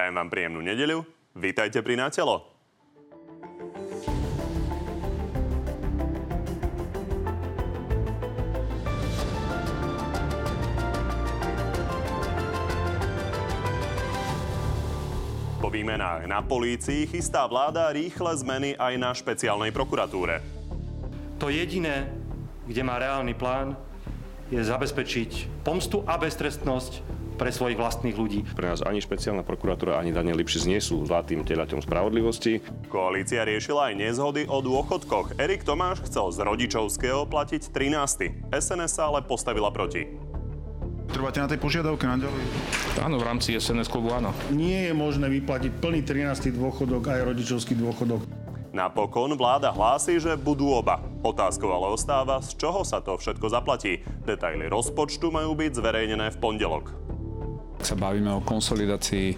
Prajem vám príjemnú nedeľu. Vítajte pri Natelo. Po výmenách na polícii chystá vláda rýchle zmeny aj na špeciálnej prokuratúre. To jediné, kde má reálny plán, je zabezpečiť pomstu a beztrestnosť pre svojich vlastných ľudí. Pre nás ani špeciálna prokuratúra, ani Daniel Lipšic nie sú zlatým telaťom spravodlivosti. Koalícia riešila aj nezhody o dôchodkoch. Erik Tomáš chcel z rodičovského platiť 13. SNS sa ale postavila proti. Trváte na tej požiadavke naďalej? Áno, v rámci SNS klubu áno. Nie je možné vyplatiť plný 13. dôchodok aj rodičovský dôchodok. Napokon vláda hlási, že budú oba. Otázkou ale ostáva, z čoho sa to všetko zaplatí. Detaily rozpočtu majú byť zverejnené v pondelok. Ak sa bavíme o konsolidácii e,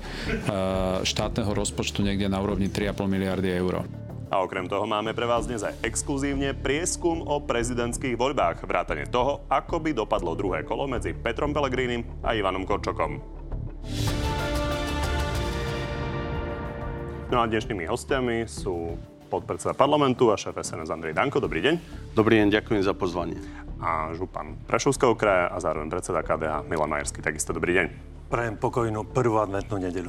štátneho rozpočtu niekde na úrovni 3,5 miliardy eur. A okrem toho máme pre vás dnes aj exkluzívne prieskum o prezidentských voľbách, vrátane toho, ako by dopadlo druhé kolo medzi Petrom Pelegrínim a Ivanom Korčokom. No a dnešnými hostiami sú podpredseda parlamentu a šéf SNS Andrej Danko. Dobrý deň. Dobrý deň, ďakujem za pozvanie. A župan Prešovského kraja a zároveň predseda KDH Milan Majerský. Takisto dobrý deň. Prajem pokojnú prvú adventnú nedeľu.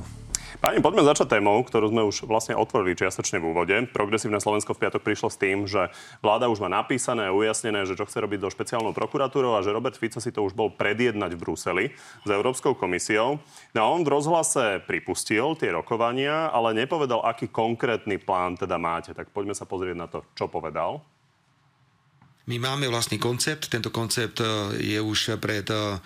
Pani, poďme začať témou, ktorú sme už vlastne otvorili čiastočne v úvode. Progresívne Slovensko v piatok prišlo s tým, že vláda už má napísané a ujasnené, že čo chce robiť do špeciálnou prokuratúrou a že Robert Fico si to už bol predjednať v Bruseli s Európskou komisiou. No a on v rozhlase pripustil tie rokovania, ale nepovedal, aký konkrétny plán teda máte. Tak poďme sa pozrieť na to, čo povedal. My máme vlastný koncept. Tento koncept e, je už pred e,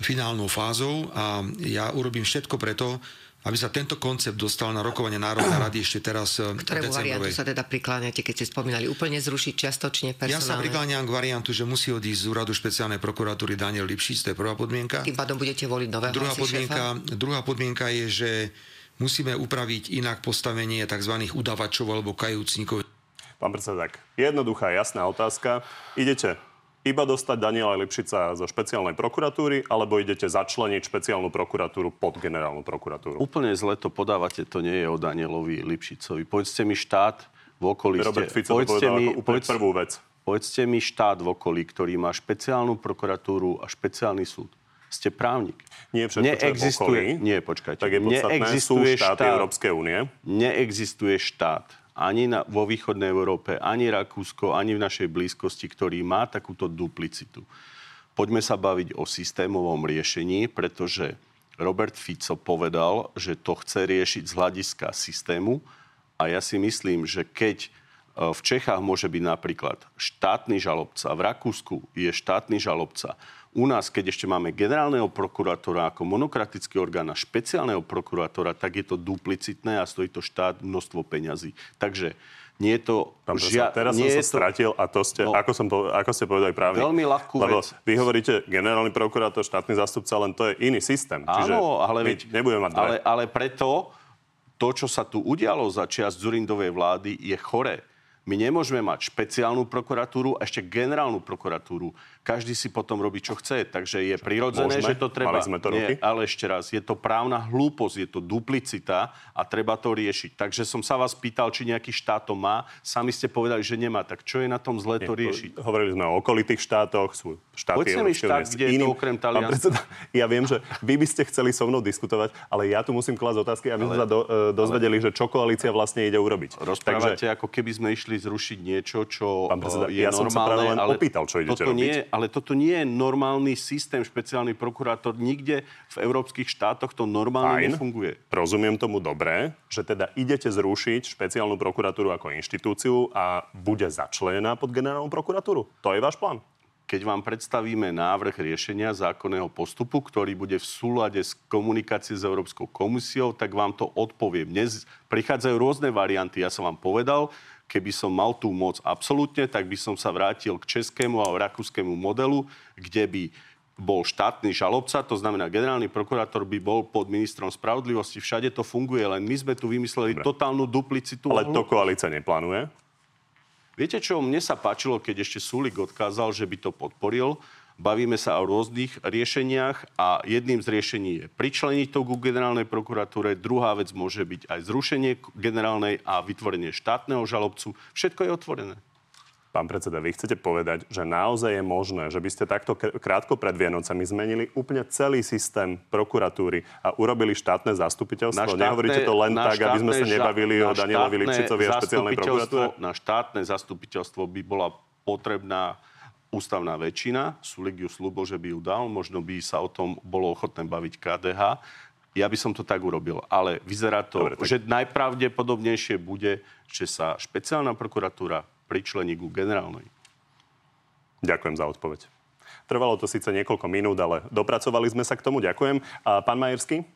finálnou fázou a ja urobím všetko preto, aby sa tento koncept dostal na rokovanie Národnej rady ešte teraz eh, Ktorému variantu sa teda prikláňate, keď ste spomínali úplne zrušiť čiastočne personálne? Ja sa prikláňam k variantu, že musí odísť z úradu špeciálnej prokuratúry Daniel Lipšic, to je prvá podmienka. Tým pádom budete voliť nového druhá podmienka, šéfa? druhá podmienka je, že musíme upraviť inak postavenie tzv. udavačov alebo kajúcnikov. Pán predseda, tak jednoduchá, jasná otázka. Idete iba dostať Daniela Lipšica zo špeciálnej prokuratúry, alebo idete začleniť špeciálnu prokuratúru pod generálnu prokuratúru? Úplne zle to podávate, to nie je o Danielovi Lipšicovi. Povedzte mi štát v okolí... Robert Fico povedzte to mi, ako povedz, prvú vec. Povedzte mi štát v okolí, ktorý má špeciálnu prokuratúru a špeciálny súd. Ste právnik. Nie všetko, Neexistuje, čo je v okolí, nie, počkajte. Tak je podstatné, Neexistuje sú štáty štát, Európskej únie. Neexistuje štát, ani na, vo východnej Európe, ani Rakúsko, ani v našej blízkosti, ktorý má takúto duplicitu. Poďme sa baviť o systémovom riešení, pretože Robert Fico povedal, že to chce riešiť z hľadiska systému a ja si myslím, že keď e, v Čechách môže byť napríklad štátny žalobca, v Rakúsku je štátny žalobca, u nás, keď ešte máme generálneho prokurátora ako monokratický orgán a špeciálneho prokurátora, tak je to duplicitné a stojí to štát množstvo peňazí. Takže nie je to... Pán žia... Teraz nie som sa to... stratil a to ste, no, ako, som to, ako ste povedali právne. Veľmi ľahkú Lebo vec. vy hovoríte generálny prokurátor, štátny zástupca, len to je iný systém. Áno, Čiže ale, my nebudeme mať dve. ale, ale preto to, čo sa tu udialo za čias Zurindovej vlády, je choré. My nemôžeme mať špeciálnu prokuratúru a ešte generálnu prokuratúru. Každý si potom robí, čo chce. Takže je prirodzené, Môžeme? že to treba... Mali sme to Nie, ale ešte raz, je to právna hlúposť, je to duplicita a treba to riešiť. Takže som sa vás pýtal, či nejaký štát to má. Sami ste povedali, že nemá. Tak čo je na tom zle to riešiť? Hovorili sme o okolitých štátoch, sú štáty Poďte mi štát, kde je to okrem Talianska. Ja viem, že vy by ste chceli so mnou diskutovať, ale ja tu musím klásť otázky, aby sme sa do, e, dozvedeli, že čo koalícia vlastne ide urobiť. Rozprávate, Takže, ako keby sme išli zrušiť niečo, čo Pán predseda, je ja normálne. som sa práve len ale opýtal, čo idete toto robiť. Nie, ale toto nie je normálny systém, špeciálny prokurátor. Nikde v európskych štátoch to normálne Fajn. nefunguje. Rozumiem tomu dobre, že teda idete zrušiť špeciálnu prokuratúru ako inštitúciu a bude začlenená pod generálnu prokuratúru. To je váš plán? Keď vám predstavíme návrh riešenia zákonného postupu, ktorý bude v súlade s komunikáciou s Európskou komisiou, tak vám to odpoviem. Dnes prichádzajú rôzne varianty. Ja som vám povedal, keby som mal tú moc absolútne, tak by som sa vrátil k českému a rakúskému modelu, kde by bol štátny žalobca, to znamená generálny prokurátor by bol pod ministrom spravodlivosti. Všade to funguje, len my sme tu vymysleli Dobre. totálnu duplicitu. Ale to koalícia neplánuje? Viete čo, mne sa páčilo, keď ešte Sulik odkázal, že by to podporil. Bavíme sa o rôznych riešeniach a jedným z riešení je pričleniť to ku generálnej prokuratúre, druhá vec môže byť aj zrušenie generálnej a vytvorenie štátneho žalobcu. Všetko je otvorené. Pán predseda, vy chcete povedať, že naozaj je možné, že by ste takto krátko pred Vianocami zmenili úplne celý systém prokuratúry a urobili štátne zastupiteľstvo? Na štátne, Nehovoríte to len tak, aby sme sa nebavili o Danielovi Lipšicovi a špeciálnej prokuratúre? Na štátne zastupiteľstvo by bola potrebná ústavná väčšina. Sulik ju slúbol, že by ju dal. Možno by sa o tom bolo ochotné baviť KDH. Ja by som to tak urobil. Ale vyzerá to, Dobre, tak... že najpravdepodobnejšie bude, že sa špeciálna prokuratúra pričlení ku generálnej. Ďakujem za odpoveď. Trvalo to síce niekoľko minút, ale dopracovali sme sa k tomu. Ďakujem. A pán Majerský?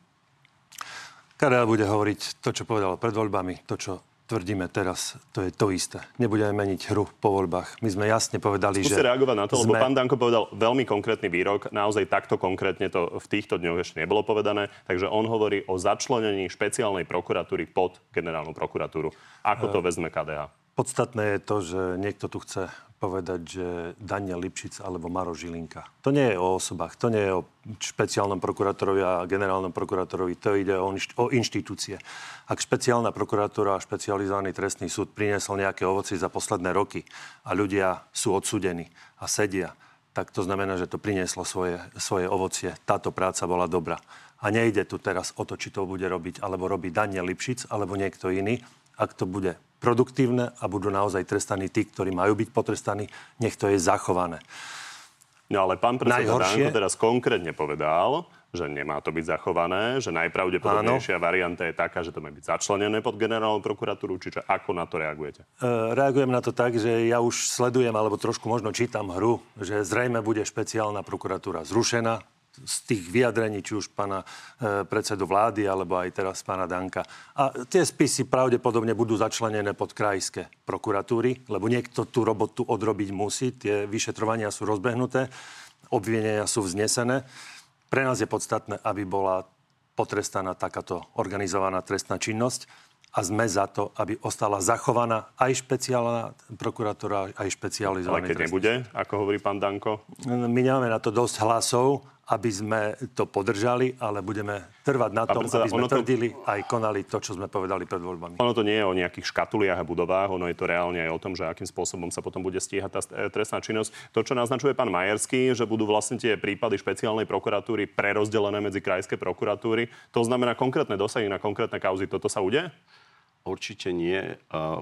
KDA bude hovoriť to, čo povedal pred voľbami, to, čo tvrdíme teraz, to je to isté. Nebudeme meniť hru po voľbách. My sme jasne povedali, Skúste že... reagovať na to, sme... lebo pán Danko povedal veľmi konkrétny výrok. Naozaj takto konkrétne to v týchto dňoch ešte nebolo povedané. Takže on hovorí o začlenení špeciálnej prokuratúry pod generálnu prokuratúru. Ako to vezme KDH? Podstatné je to, že niekto tu chce povedať, že Daniel Lipšic alebo Maro Žilinka. To nie je o osobách, to nie je o špeciálnom prokurátorovi a generálnom prokurátorovi, to ide o, o inštitúcie. Ak špeciálna prokuratúra a špecializovaný trestný súd priniesol nejaké ovoci za posledné roky a ľudia sú odsudení a sedia, tak to znamená, že to prinieslo svoje, svoje ovocie. Táto práca bola dobrá. A nejde tu teraz o to, či to bude robiť, alebo robí Daniel Lipšic, alebo niekto iný. Ak to bude produktívne a budú naozaj trestaní tí, ktorí majú byť potrestaní, nech to je zachované. No ale pán predseda Najhoršie... Danko teraz konkrétne povedal, že nemá to byť zachované, že najpravdepodobnejšia Áno. varianta je taká, že to má byť začlenené pod generálnu prokuratúru, čiže ako na to reagujete? E, reagujem na to tak, že ja už sledujem, alebo trošku možno čítam hru, že zrejme bude špeciálna prokuratúra zrušená, z tých vyjadrení, či už pána e, predsedu vlády, alebo aj teraz pána Danka. A tie spisy pravdepodobne budú začlenené pod krajské prokuratúry, lebo niekto tú robotu odrobiť musí. Tie vyšetrovania sú rozbehnuté, obvinenia sú vznesené. Pre nás je podstatné, aby bola potrestaná takáto organizovaná trestná činnosť a sme za to, aby ostala zachovaná aj špeciálna prokuratúra, aj špecializovaná. Ale keď nebude, ako hovorí pán Danko? My nemáme na to dosť hlasov aby sme to podržali, ale budeme trvať na tom, predseda, aby sme tvrdili to... aj konali to, čo sme povedali pred voľbami. Ono to nie je o nejakých škatuliach a budovách, ono je to reálne aj o tom, že akým spôsobom sa potom bude stíhať tá trestná činnosť. To, čo naznačuje pán Majerský, že budú vlastne tie prípady špeciálnej prokuratúry prerozdelené medzi krajské prokuratúry, to znamená konkrétne dosahy na konkrétne kauzy. Toto sa udeje? Určite nie.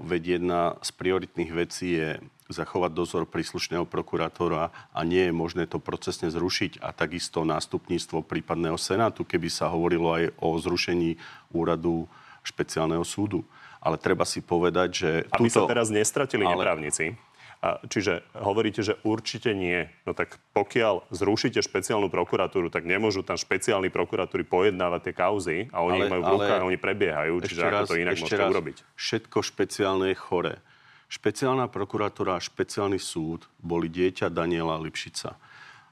Veď jedna z prioritných vecí je zachovať dozor príslušného prokurátora a nie je možné to procesne zrušiť a takisto nástupníctvo prípadného senátu, keby sa hovorilo aj o zrušení úradu špeciálneho súdu. Ale treba si povedať, že... Aby túto... sa teraz nestratili ale... neprávnici. A, čiže hovoríte, že určite nie. No tak pokiaľ zrušíte špeciálnu prokuratúru, tak nemôžu tam špeciálni prokuratúry pojednávať tie kauzy a oni ale, majú v rukách a oni prebiehajú. Čiže raz, ako to inak môžete raz, urobiť? Všetko špeciálne je chore. Špeciálna prokuratúra a špeciálny súd boli dieťa Daniela Lipšica.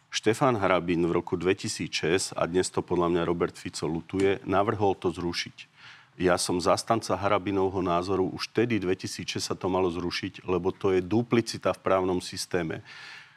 Štefán Hrabin v roku 2006, a dnes to podľa mňa Robert Fico lutuje, navrhol to zrušiť. Ja som zastanca Harabinovho názoru, už vtedy 2006 sa to malo zrušiť, lebo to je duplicita v právnom systéme.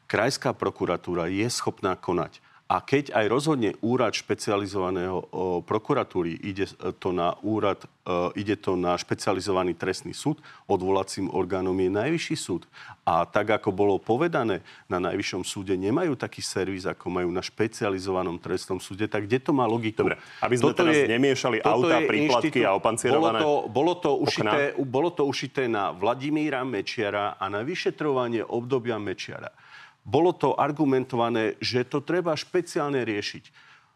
Krajská prokuratúra je schopná konať. A keď aj rozhodne úrad špecializovaného prokuratúry, ide to na úrad, e, ide to na špecializovaný trestný súd, odvolacím orgánom je najvyšší súd. A tak, ako bolo povedané, na najvyššom súde nemajú taký servis, ako majú na špecializovanom trestnom súde, tak kde to má logiku? Dobre, aby sme toto teraz je, nemiešali auta, príplatky inštitú... a opancierované bolo to, bolo, to ušité, bolo to ušité na Vladimíra Mečiara a na vyšetrovanie obdobia Mečiara bolo to argumentované, že to treba špeciálne riešiť.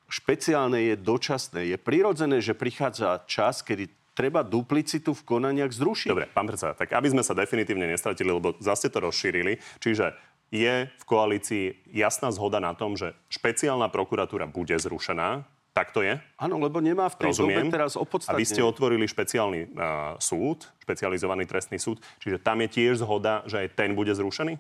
Špeciálne je dočasné. Je prirodzené, že prichádza čas, kedy treba duplicitu v konaniach zrušiť. Dobre, pán predseda, tak aby sme sa definitívne nestratili, lebo zase to rozšírili, čiže je v koalícii jasná zhoda na tom, že špeciálna prokuratúra bude zrušená, tak to je? Áno, lebo nemá v tej Rozumiem. dobe teraz opodstatne. A vy ste otvorili špeciálny uh, súd, špecializovaný trestný súd, čiže tam je tiež zhoda, že aj ten bude zrušený?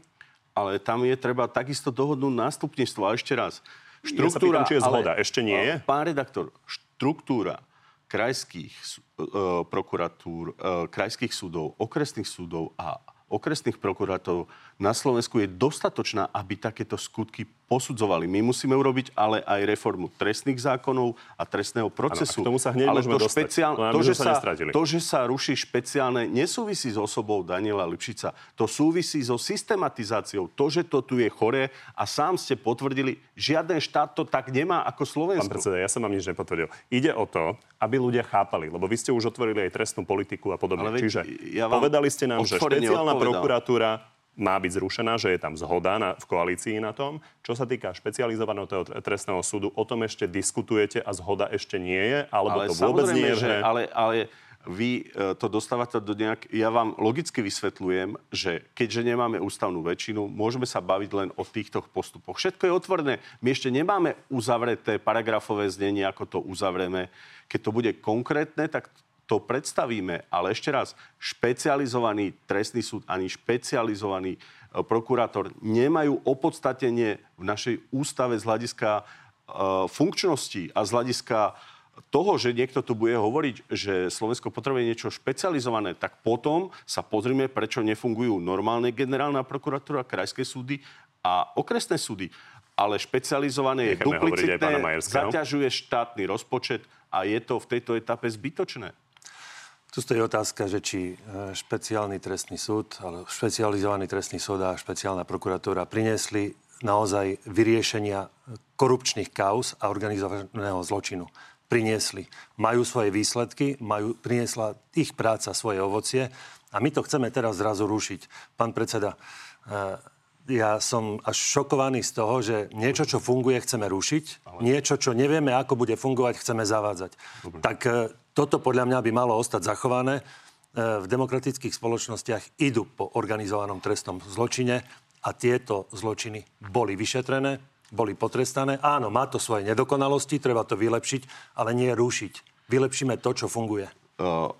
Ale tam je treba takisto dohodnúť nástupníctvo. A ešte raz, štruktúra... Ja pýtam, či je zhoda. Ale, ešte nie je? Pán redaktor, štruktúra krajských uh, prokuratúr, uh, krajských súdov, okresných súdov a okresných prokurátorov na Slovensku je dostatočná, aby takéto skutky posudzovali. My musíme urobiť ale aj reformu trestných zákonov a trestného procesu. Ano, a k tomu sa hneď ale to, dostať. špeciál... No, to, že sa nestratili. to, že sa ruší špeciálne, nesúvisí s osobou Daniela Lipšica. To súvisí so systematizáciou. To, že to tu je choré a sám ste potvrdili, žiaden štát to tak nemá ako Pán Slovensko. predseda, ja som vám nič nepotvrdil. Ide o to, aby ľudia chápali, lebo vy ste už otvorili aj trestnú politiku a podobne. Ale veď Čiže ja vám povedali ste nám, že špeciálna. Prokuratúra má byť zrušená, že je tam zhoda na, v koalícii na tom. Čo sa týka špecializovaného trestného súdu, o tom ešte diskutujete a zhoda ešte nie je, alebo ale to vôbec nie je. že, ale, ale vy e, to dostávate do nejak... Ja vám logicky vysvetľujem, že keďže nemáme ústavnú väčšinu, môžeme sa baviť len o týchto postupoch. Všetko je otvorené. My ešte nemáme uzavreté paragrafové znenie, ako to uzavrieme. Keď to bude konkrétne, tak to predstavíme. Ale ešte raz, špecializovaný trestný súd ani špecializovaný e, prokurátor nemajú opodstatenie v našej ústave z hľadiska e, funkčnosti a z hľadiska toho, že niekto tu bude hovoriť, že Slovensko potrebuje niečo špecializované, tak potom sa pozrime, prečo nefungujú normálne generálna prokuratúra, krajské súdy a okresné súdy. Ale špecializované je duplicitné, zaťažuje štátny rozpočet a je to v tejto etape zbytočné. Tu stojí otázka, že či e, špeciálny trestný súd, ale špecializovaný trestný súd a špeciálna prokuratúra priniesli naozaj vyriešenia korupčných kauz a organizovaného zločinu. Priniesli. Majú svoje výsledky, majú, priniesla ich práca svoje ovocie a my to chceme teraz zrazu rušiť. Pán predseda, e, ja som až šokovaný z toho, že niečo, čo funguje, chceme rušiť, niečo, čo nevieme, ako bude fungovať, chceme zavádzať. Tak e, toto podľa mňa by malo ostať zachované. E, V demokratických spoločnostiach idú po organizovanom trestnom zločine a tieto zločiny boli vyšetrené, boli potrestané. Áno, má to svoje nedokonalosti, treba to vylepšiť, ale nie rušiť. Vylepšíme to, čo funguje. Uh,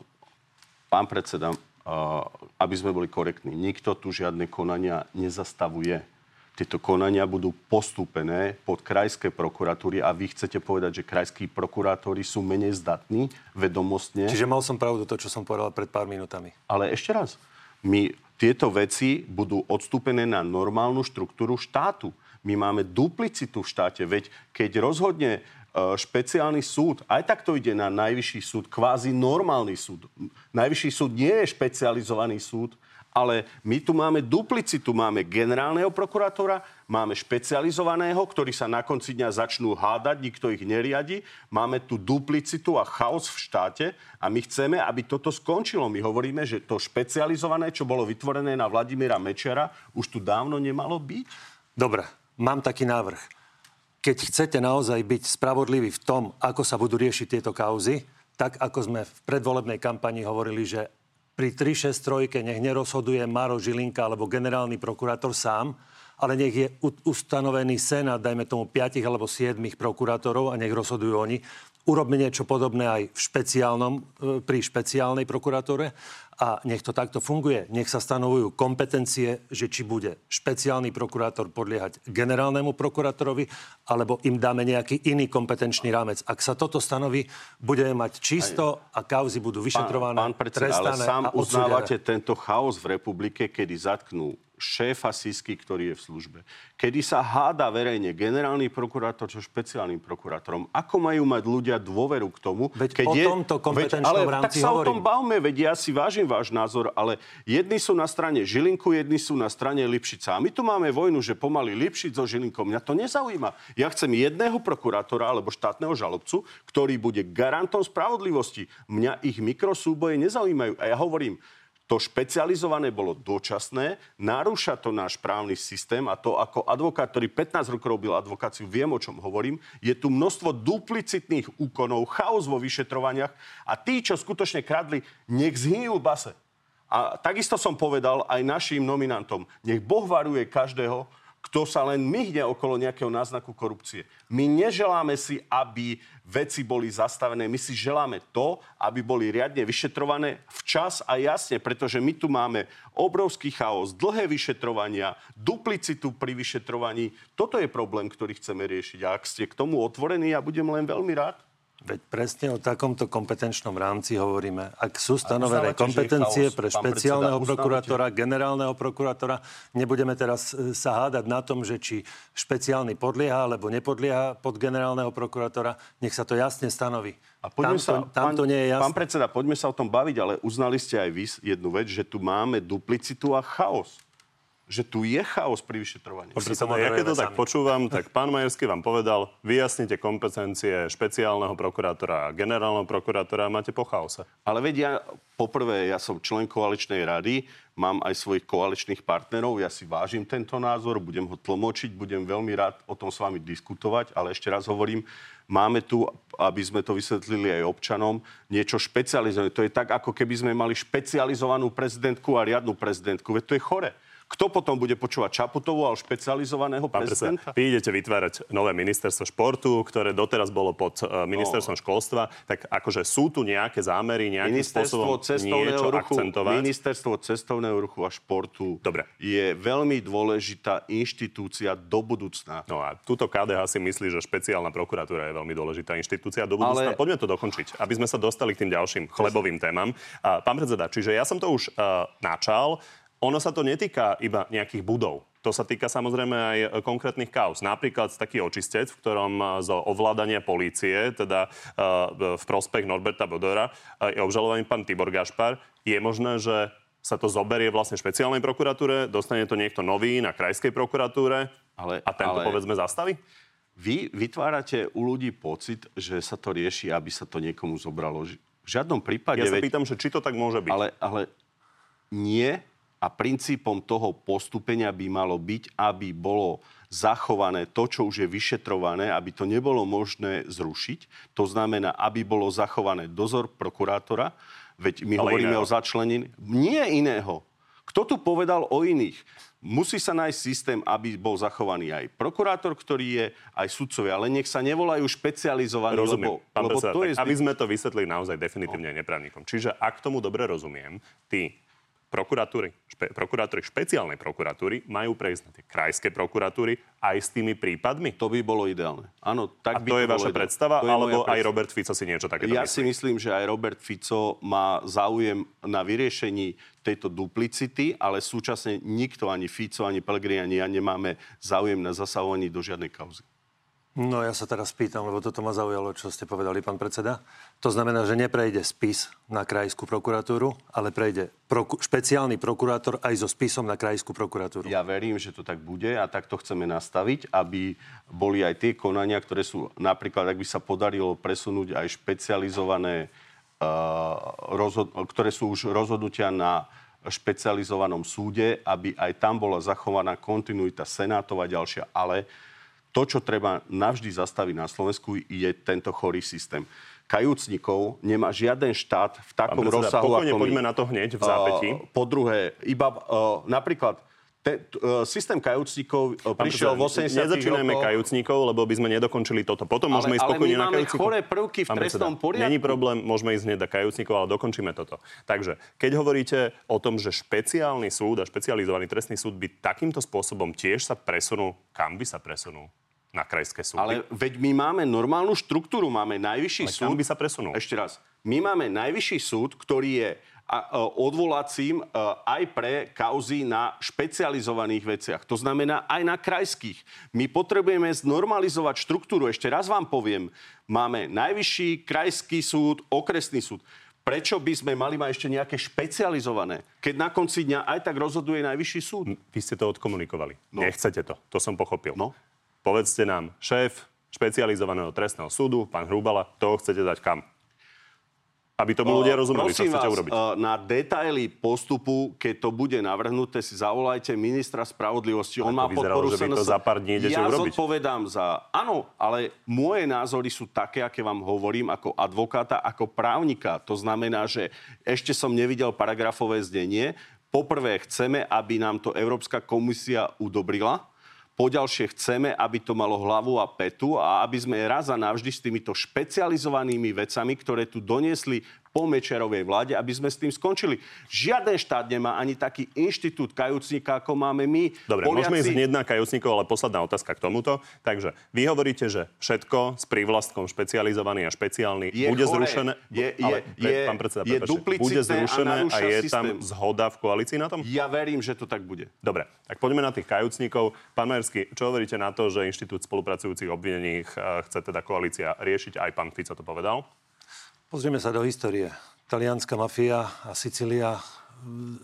pán predseda, aby sme boli korektní, nikto tu žiadne konania nezastavuje. Tieto konania budú postúpené pod krajské prokuratúry a vy chcete povedať, že krajskí prokurátori sú menej zdatní vedomostne. Čiže mal som pravdu to, čo som povedal pred pár minútami. Ale ešte raz, my, tieto veci budú odstúpené na normálnu štruktúru štátu. My máme duplicitu v štáte, veď keď rozhodne špeciálny súd, aj tak to ide na najvyšší súd, kvázi normálny súd. Najvyšší súd nie je špecializovaný súd, ale my tu máme duplicitu. Máme generálneho prokurátora, máme špecializovaného, ktorí sa na konci dňa začnú hádať, nikto ich neriadi. Máme tu duplicitu a chaos v štáte a my chceme, aby toto skončilo. My hovoríme, že to špecializované, čo bolo vytvorené na Vladimíra Mečera, už tu dávno nemalo byť. Dobre, mám taký návrh. Keď chcete naozaj byť spravodliví v tom, ako sa budú riešiť tieto kauzy, tak ako sme v predvolebnej kampani hovorili, že pri 363 nech nerozhoduje Maro Žilinka alebo generálny prokurátor sám, ale nech je ustanovený senát, dajme tomu 5 alebo 7 prokurátorov a nech rozhodujú oni. Urobme niečo podobné aj v špeciálnom, e, pri špeciálnej prokuratúre a nech to takto funguje. Nech sa stanovujú kompetencie, že či bude špeciálny prokurátor podliehať generálnemu prokurátorovi, alebo im dáme nejaký iný kompetenčný rámec. Ak sa toto stanoví, budeme mať čisto a kauzy budú vyšetrované, Pán, pán predseda, ale trestané sám a uznávate tento chaos v republike, kedy zatknú šéfa Sisky, ktorý je v službe. Kedy sa háda verejne generálny prokurátor so špeciálnym prokurátorom. Ako majú mať ľudia dôveru k tomu? Veď o tomto kompetenčnom ale rámci tak sa o tom hovorím. bavme, veď ja si vážim váš názor, ale jedni sú na strane Žilinku, jedni sú na strane Lipšica. A my tu máme vojnu, že pomaly Lipšic so Žilinkom. Mňa to nezaujíma. Ja chcem jedného prokurátora alebo štátneho žalobcu, ktorý bude garantom spravodlivosti. Mňa ich mikrosúboje nezaujímajú. A ja hovorím, to špecializované bolo dočasné, narúša to náš právny systém a to ako advokát, ktorý 15 rokov robil advokáciu, viem, o čom hovorím. Je tu množstvo duplicitných úkonov, chaos vo vyšetrovaniach a tí, čo skutočne kradli, nech zhyjú base. A takisto som povedal aj našim nominantom, nech Boh varuje každého, kto sa len myhne okolo nejakého náznaku korupcie. My neželáme si, aby veci boli zastavené. My si želáme to, aby boli riadne vyšetrované včas a jasne, pretože my tu máme obrovský chaos, dlhé vyšetrovania, duplicitu pri vyšetrovaní. Toto je problém, ktorý chceme riešiť. A ak ste k tomu otvorení, ja budem len veľmi rád. Veď presne o takomto kompetenčnom rámci hovoríme. Ak sú stanovené kompetencie pre špeciálneho prokurátora, generálneho prokurátora, nebudeme teraz e, sa hádať na tom, že či špeciálny podlieha alebo nepodlieha pod generálneho prokurátora. Nech sa to jasne stanoví. A poďme tam, sa, to, tam to nie je jasné. Pán predseda, poďme sa o tom baviť, ale uznali ste aj vy jednu vec, že tu máme duplicitu a chaos že tu je chaos pri vyšetrovaní. ja keď to tak počúvam, tak pán Majerský vám povedal, vyjasnite kompetencie špeciálneho prokurátora a generálneho prokurátora a máte po chaose. Ale veď ja, poprvé, ja som člen koaličnej rady, mám aj svojich koaličných partnerov, ja si vážim tento názor, budem ho tlmočiť, budem veľmi rád o tom s vami diskutovať, ale ešte raz hovorím, máme tu, aby sme to vysvetlili aj občanom, niečo špecializované. To je tak, ako keby sme mali špecializovanú prezidentku a riadnu prezidentku. Veď to je chore. Kto potom bude počúvať Čaputovú, ale špecializovaného Pán prezidenta? Vy idete vytvárať nové ministerstvo športu, ktoré doteraz bolo pod uh, ministerstvom no. školstva. Tak akože sú tu nejaké zámery, nejakým spôsobom niečo ruchu, akcentovať? Ministerstvo cestovného ruchu a športu Dobre. je veľmi dôležitá inštitúcia do budúcna. No a túto KDH si myslí, že špeciálna prokuratúra je veľmi dôležitá inštitúcia do budúcna. Ale... Poďme to dokončiť, aby sme sa dostali k tým ďalším chlebovým témam. Pán predseda, čiže ja som to už uh, načal ono sa to netýka iba nejakých budov. To sa týka samozrejme aj konkrétnych kauz. Napríklad taký očistec, v ktorom eh, zo ovládania polície, teda eh, v prospech Norberta Bodora, je obžalovaný pán Tibor Gašpar. Je možné, že sa to zoberie vlastne špeciálnej prokuratúre, dostane to niekto nový na krajskej prokuratúre ale, a tento ale... povedzme zastaví? Vy vytvárate u ľudí pocit, že sa to rieši, aby sa to niekomu zobralo. V žiadnom prípade... Ja sa pýtam, že či to tak môže byť. Ale, ale nie, a princípom toho postupenia by malo byť, aby bolo zachované to, čo už je vyšetrované, aby to nebolo možné zrušiť. To znamená, aby bolo zachované dozor prokurátora, veď my Ale hovoríme iného. o začlenení. Nie iného. Kto tu povedal o iných? Musí sa nájsť systém, aby bol zachovaný aj prokurátor, ktorý je, aj sudcovia, ale nech sa nevolajú špecializovaní, rozumiem, lebo, lebo to je... Aby sme to vysvetlili naozaj definitívne no. neprávnikom. Čiže ak tomu dobre rozumiem, ty prokuratúry, špe, prokuratúry špeciálnej prokuratúry majú prejsť na tie krajské prokuratúry aj s tými prípadmi? To by bolo ideálne. Áno, tak A by to, to je vaša predstava, alebo predstava. aj Robert Fico si niečo takéto Ja myslí? si myslím, že aj Robert Fico má záujem na vyriešení tejto duplicity, ale súčasne nikto, ani Fico, ani Pellegrini, ani ja nemáme záujem na zasahovaní do žiadnej kauzy. No ja sa teraz pýtam, lebo toto ma zaujalo, čo ste povedali, pán predseda. To znamená, že neprejde spis na krajskú prokuratúru, ale prejde proku- špeciálny prokurátor aj so spisom na krajskú prokuratúru. Ja verím, že to tak bude a tak to chceme nastaviť, aby boli aj tie konania, ktoré sú napríklad, ak by sa podarilo presunúť aj špecializované, uh, rozhod- ktoré sú už rozhodnutia na špecializovanom súde, aby aj tam bola zachovaná kontinuita senátov a ďalšia. Ale to, čo treba navždy zastaviť na Slovensku, je tento chorý systém. Kajúcnikov nemá žiaden štát v takom predseda, rozsahu, ako my. poďme na to hneď v zápäti. Uh, po druhé, iba uh, napríklad te, uh, systém kajúcnikov uh, prišiel v 80 Nezačínajme rokoch. kajúcnikov, lebo by sme nedokončili toto. Potom ale, môžeme ísť spokojne na kajúcnikov. choré prvky v trestnom poriadku. Není problém, môžeme ísť hneď na kajúcnikov, ale dokončíme toto. Takže, keď hovoríte o tom, že špeciálny súd a špecializovaný trestný súd by takýmto spôsobom tiež sa presunul, kam by sa presunul? Na krajské súdy. Ale veď my máme normálnu štruktúru, máme najvyšší Ale súd. by sa presunul? Ešte raz. My máme najvyšší súd, ktorý je odvolacím aj pre kauzy na špecializovaných veciach. To znamená aj na krajských. My potrebujeme znormalizovať štruktúru. Ešte raz vám poviem, máme najvyšší krajský súd, okresný súd. Prečo by sme mali mať ešte nejaké špecializované, keď na konci dňa aj tak rozhoduje najvyšší súd? Vy ste to odkomunikovali. No. Nechcete to. To som pochopil. No. Povedzte nám, šéf špecializovaného trestného súdu, pán Hrubala, to chcete dať kam? Aby tomu ľudia rozumeli, čo chcete vás, urobiť. na detaily postupu, keď to bude navrhnuté, si zavolajte ministra spravodlivosti. On má podporu že vy to za pár dní ja urobiť. zodpovedám za... Áno, ale moje názory sú také, aké vám hovorím ako advokáta, ako právnika. To znamená, že ešte som nevidel paragrafové zdenie. Poprvé chceme, aby nám to Európska komisia udobrila Poďalšie chceme, aby to malo hlavu a petu a aby sme raz a navždy s týmito špecializovanými vecami, ktoré tu doniesli po Mečerovej vláde, aby sme s tým skončili. Žiaden štát nemá ani taký inštitút kajúcníka, ako máme my. Dobre, Poliaci... môžeme ísť hneď na kajúcníkov, ale posledná otázka k tomuto. Takže vy hovoríte, že všetko s prívlastkom špecializovaný a špeciálny je bude chore. zrušené. Je, je, ale, je, pán predseda, je prepáčte, bude zrušené a, a je tam systém. zhoda v koalícii na tom? Ja verím, že to tak bude. Dobre, tak poďme na tých kajúcníkov. Pán Majersky, čo hovoríte na to, že Inštitút spolupracujúcich obvinených chce teda koalícia riešiť? Aj pán Fico to povedal. Pozrieme sa do histórie. Talianská mafia a Sicília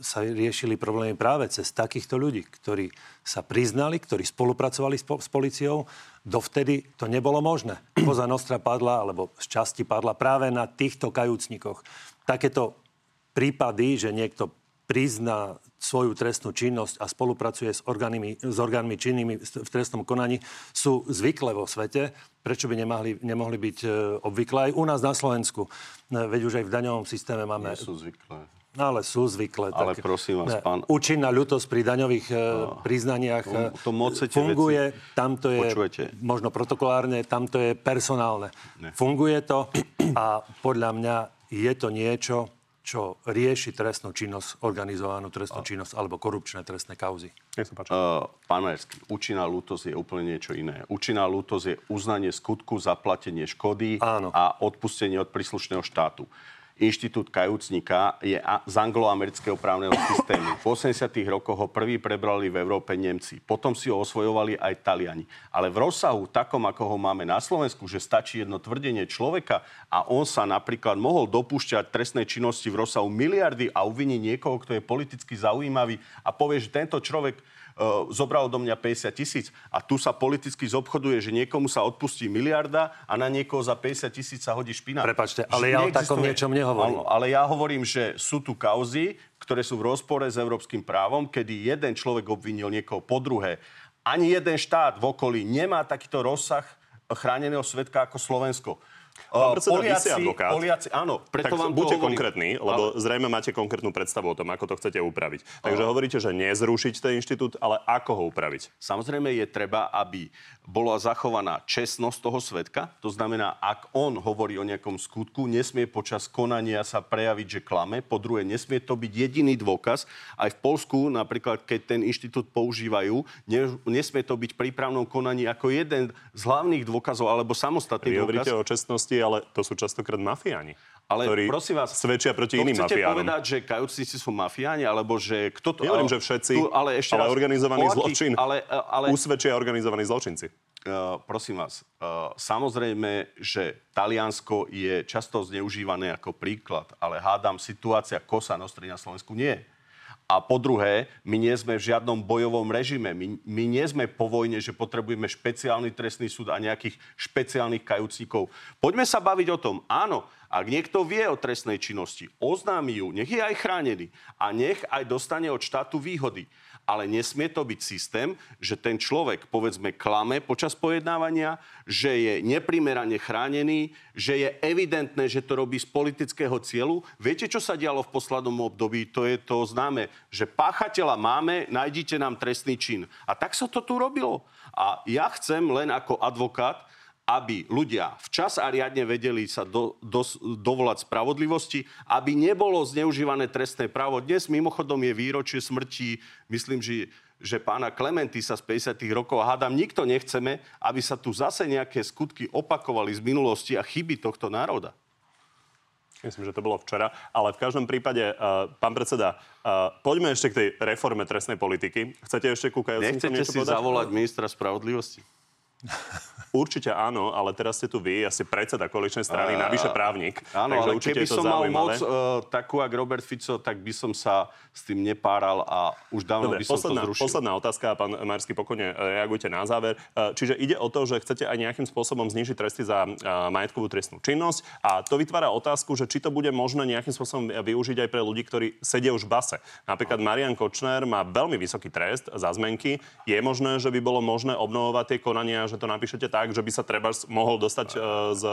sa riešili problémy práve cez takýchto ľudí, ktorí sa priznali, ktorí spolupracovali s, po- s policiou. Dovtedy to nebolo možné. Koza Nostra padla, alebo z časti padla práve na týchto kajúcnikoch. Takéto prípady, že niekto prizná svoju trestnú činnosť a spolupracuje s orgánmi, s orgánmi činnými v trestnom konaní, sú zvykle vo svete. Prečo by nemohli, nemohli byť e, obvyklé aj u nás na Slovensku? E, Veď už aj v daňovom systéme máme... Nie sú zvyklé. No, ale sú zvykle. Ale prosím vás, ne, pán- Účinná ľutosť pri daňových no, priznaniach to- to funguje, veci. tam to je Počujete? možno protokolárne, tam to je personálne. Ne. Funguje to a podľa mňa je to niečo, čo rieši trestnú činnosť, organizovanú trestnú činnosť alebo korupčné trestné kauzy. Nech sa páči. Uh, pán Majerský, účinná lútosť je úplne niečo iné. Účinná lútosť je uznanie skutku, zaplatenie škody Áno. a odpustenie od príslušného štátu. Inštitút kajúcníka je z angloamerického právneho systému. V 80. rokoch ho prvý prebrali v Európe Nemci. Potom si ho osvojovali aj Taliani. Ale v rozsahu takom, ako ho máme na Slovensku, že stačí jedno tvrdenie človeka a on sa napríklad mohol dopúšťať trestnej činnosti v rozsahu miliardy a uviní niekoho, kto je politicky zaujímavý a povie, že tento človek zobral do mňa 50 tisíc a tu sa politicky zobchoduje, že niekomu sa odpustí miliarda a na niekoho za 50 tisíc sa hodí špina. Prepačte, ale Že ja o takom niečom nehovorím. Áno, ale ja hovorím, že sú tu kauzy, ktoré sú v rozpore s európskym právom, kedy jeden človek obvinil niekoho po druhé. Ani jeden štát v okolí nemá takýto rozsah chráneného svetka ako Slovensko. Pán predseda, Poliaci, advokát. Poliaci, áno, preto tak vám buďte hovorím. konkrétni, lebo zrejme máte konkrétnu predstavu o tom, ako to chcete upraviť. Takže hovoríte, že nezrušiť ten inštitút, ale ako ho upraviť? Samozrejme je treba, aby bola zachovaná čestnosť toho svetka. To znamená, ak on hovorí o nejakom skutku, nesmie počas konania sa prejaviť, že klame. Po druhé, nesmie to byť jediný dôkaz. Aj v Polsku, napríklad, keď ten inštitút používajú, ne, nesmie to byť pri právnom konaní ako jeden z hlavných dôkazov alebo samostatný Vy hovoríte dôkaz. o čestnosti, ale to sú častokrát mafiáni. Ale ktorí prosím vás, svedčia proti iným chcete mafiánom. povedať, že kajúcnici sú mafiáni, alebo že kto to... Nehovorím, že všetci, Tu, ale ešte ale raz, organizovaný Polakí- zločin Ale, ale, usvedčia organizovaní zločinci. Uh, prosím vás, uh, samozrejme, že Taliansko je často zneužívané ako príklad, ale hádam, situácia Kosa Nostri na Slovensku nie. A po druhé, my nie sme v žiadnom bojovom režime. My, my nie sme po vojne, že potrebujeme špeciálny trestný súd a nejakých špeciálnych kajúcnikov. Poďme sa baviť o tom. Áno, ak niekto vie o trestnej činnosti, oznámi ju, nech je aj chránený a nech aj dostane od štátu výhody ale nesmie to byť systém, že ten človek, povedzme, klame počas pojednávania, že je neprimerane chránený, že je evidentné, že to robí z politického cieľu. Viete, čo sa dialo v poslednom období? To je to známe, že páchateľa máme, nájdite nám trestný čin. A tak sa to tu robilo. A ja chcem len ako advokát, aby ľudia včas a riadne vedeli sa do, do, dovolať spravodlivosti, aby nebolo zneužívané trestné právo. Dnes mimochodom je výročie smrti, myslím, že, že pána Klementisa z 50. rokov a hádam, nikto nechceme, aby sa tu zase nejaké skutky opakovali z minulosti a chyby tohto národa. Myslím, že to bolo včera. Ale v každom prípade, uh, pán predseda, uh, poďme ešte k tej reforme trestnej politiky. Chcete ešte ku Nechcete niečo si povedať? zavolať ministra spravodlivosti? Určite áno, ale teraz ste tu vy, ja ste predseda koaličnej strany, A- navyše právnik. Áno, takže ale keby som mal moc uh, takú, ako Robert Fico, tak by som sa s tým nepáral a už dávno Dobre, by som posledná, to zrušil. posledná otázka, pán Marsky, pokojne e, reagujte na záver. E, Čiže ide o to, že chcete aj nejakým spôsobom znižiť tresty za majetkovú trestnú činnosť a to vytvára otázku, že či to bude možné nejakým spôsobom využiť aj pre ľudí, ktorí sedia už v base. Napríklad Marian Kočner má veľmi vysoký trest za zmenky. Je možné, že by bolo možné obnovovať tie konania, že to napíšete tak, že by sa treba mohol dostať e, z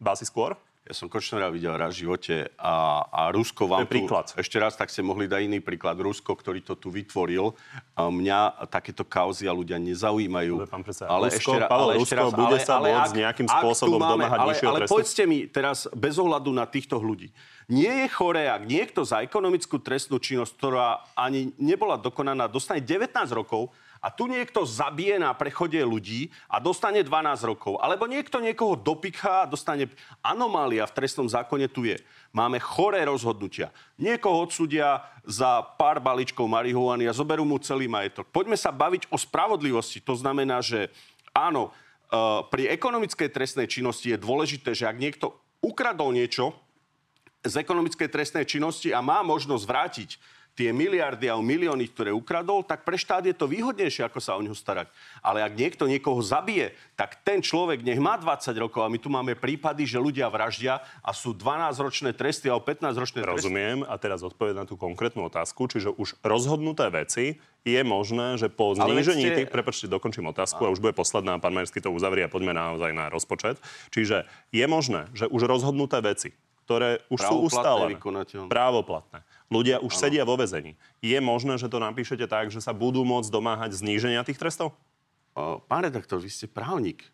basy skôr? Ja som Kočnera videl raz v živote a, a Rusko vám je príklad. Tu, ešte raz, tak ste mohli dať iný príklad. Rusko, ktorý to tu vytvoril, mňa takéto kauzy a ľudia nezaujímajú. Dobre, pán predseda, ale Rusko, ešte, ra- Pavel, ale Rusko ešte raz, bude ale, sa ale môcť ak, nejakým ak tu spôsobom máme, domáhať ale, ale trestu? povedzte mi teraz bez ohľadu na týchto ľudí. Nie je choré, ak niekto za ekonomickú trestnú činnosť, ktorá ani nebola dokonaná, dostane 19 rokov, a tu niekto zabije na prechode ľudí a dostane 12 rokov. Alebo niekto niekoho dopichá a dostane... Anomália v trestnom zákone tu je. Máme choré rozhodnutia. Niekoho odsudia za pár balíčkov marihuany a zoberú mu celý majetok. Poďme sa baviť o spravodlivosti. To znamená, že áno, eh, pri ekonomickej trestnej činnosti je dôležité, že ak niekto ukradol niečo z ekonomickej trestnej činnosti a má možnosť vrátiť tie miliardy a milióny, ktoré ukradol, tak pre štát je to výhodnejšie, ako sa o ňu starať. Ale ak niekto niekoho zabije, tak ten človek nech má 20 rokov a my tu máme prípady, že ľudia vraždia a sú 12-ročné tresty alebo 15-ročné tresty. Rozumiem a teraz odpovedať na tú konkrétnu otázku, čiže už rozhodnuté veci je možné, že po znížení ste- tých, prepačte, dokončím otázku a už bude posledná, pán Majerský to uzavrie a poďme naozaj na rozpočet. Čiže je možné, že už rozhodnuté veci, ktoré už sú ustálené, právoplatné, ľudia už sedia vo vezení, je možné, že to napíšete tak, že sa budú môcť domáhať zníženia tých trestov? Pán redaktor, vy ste právnik.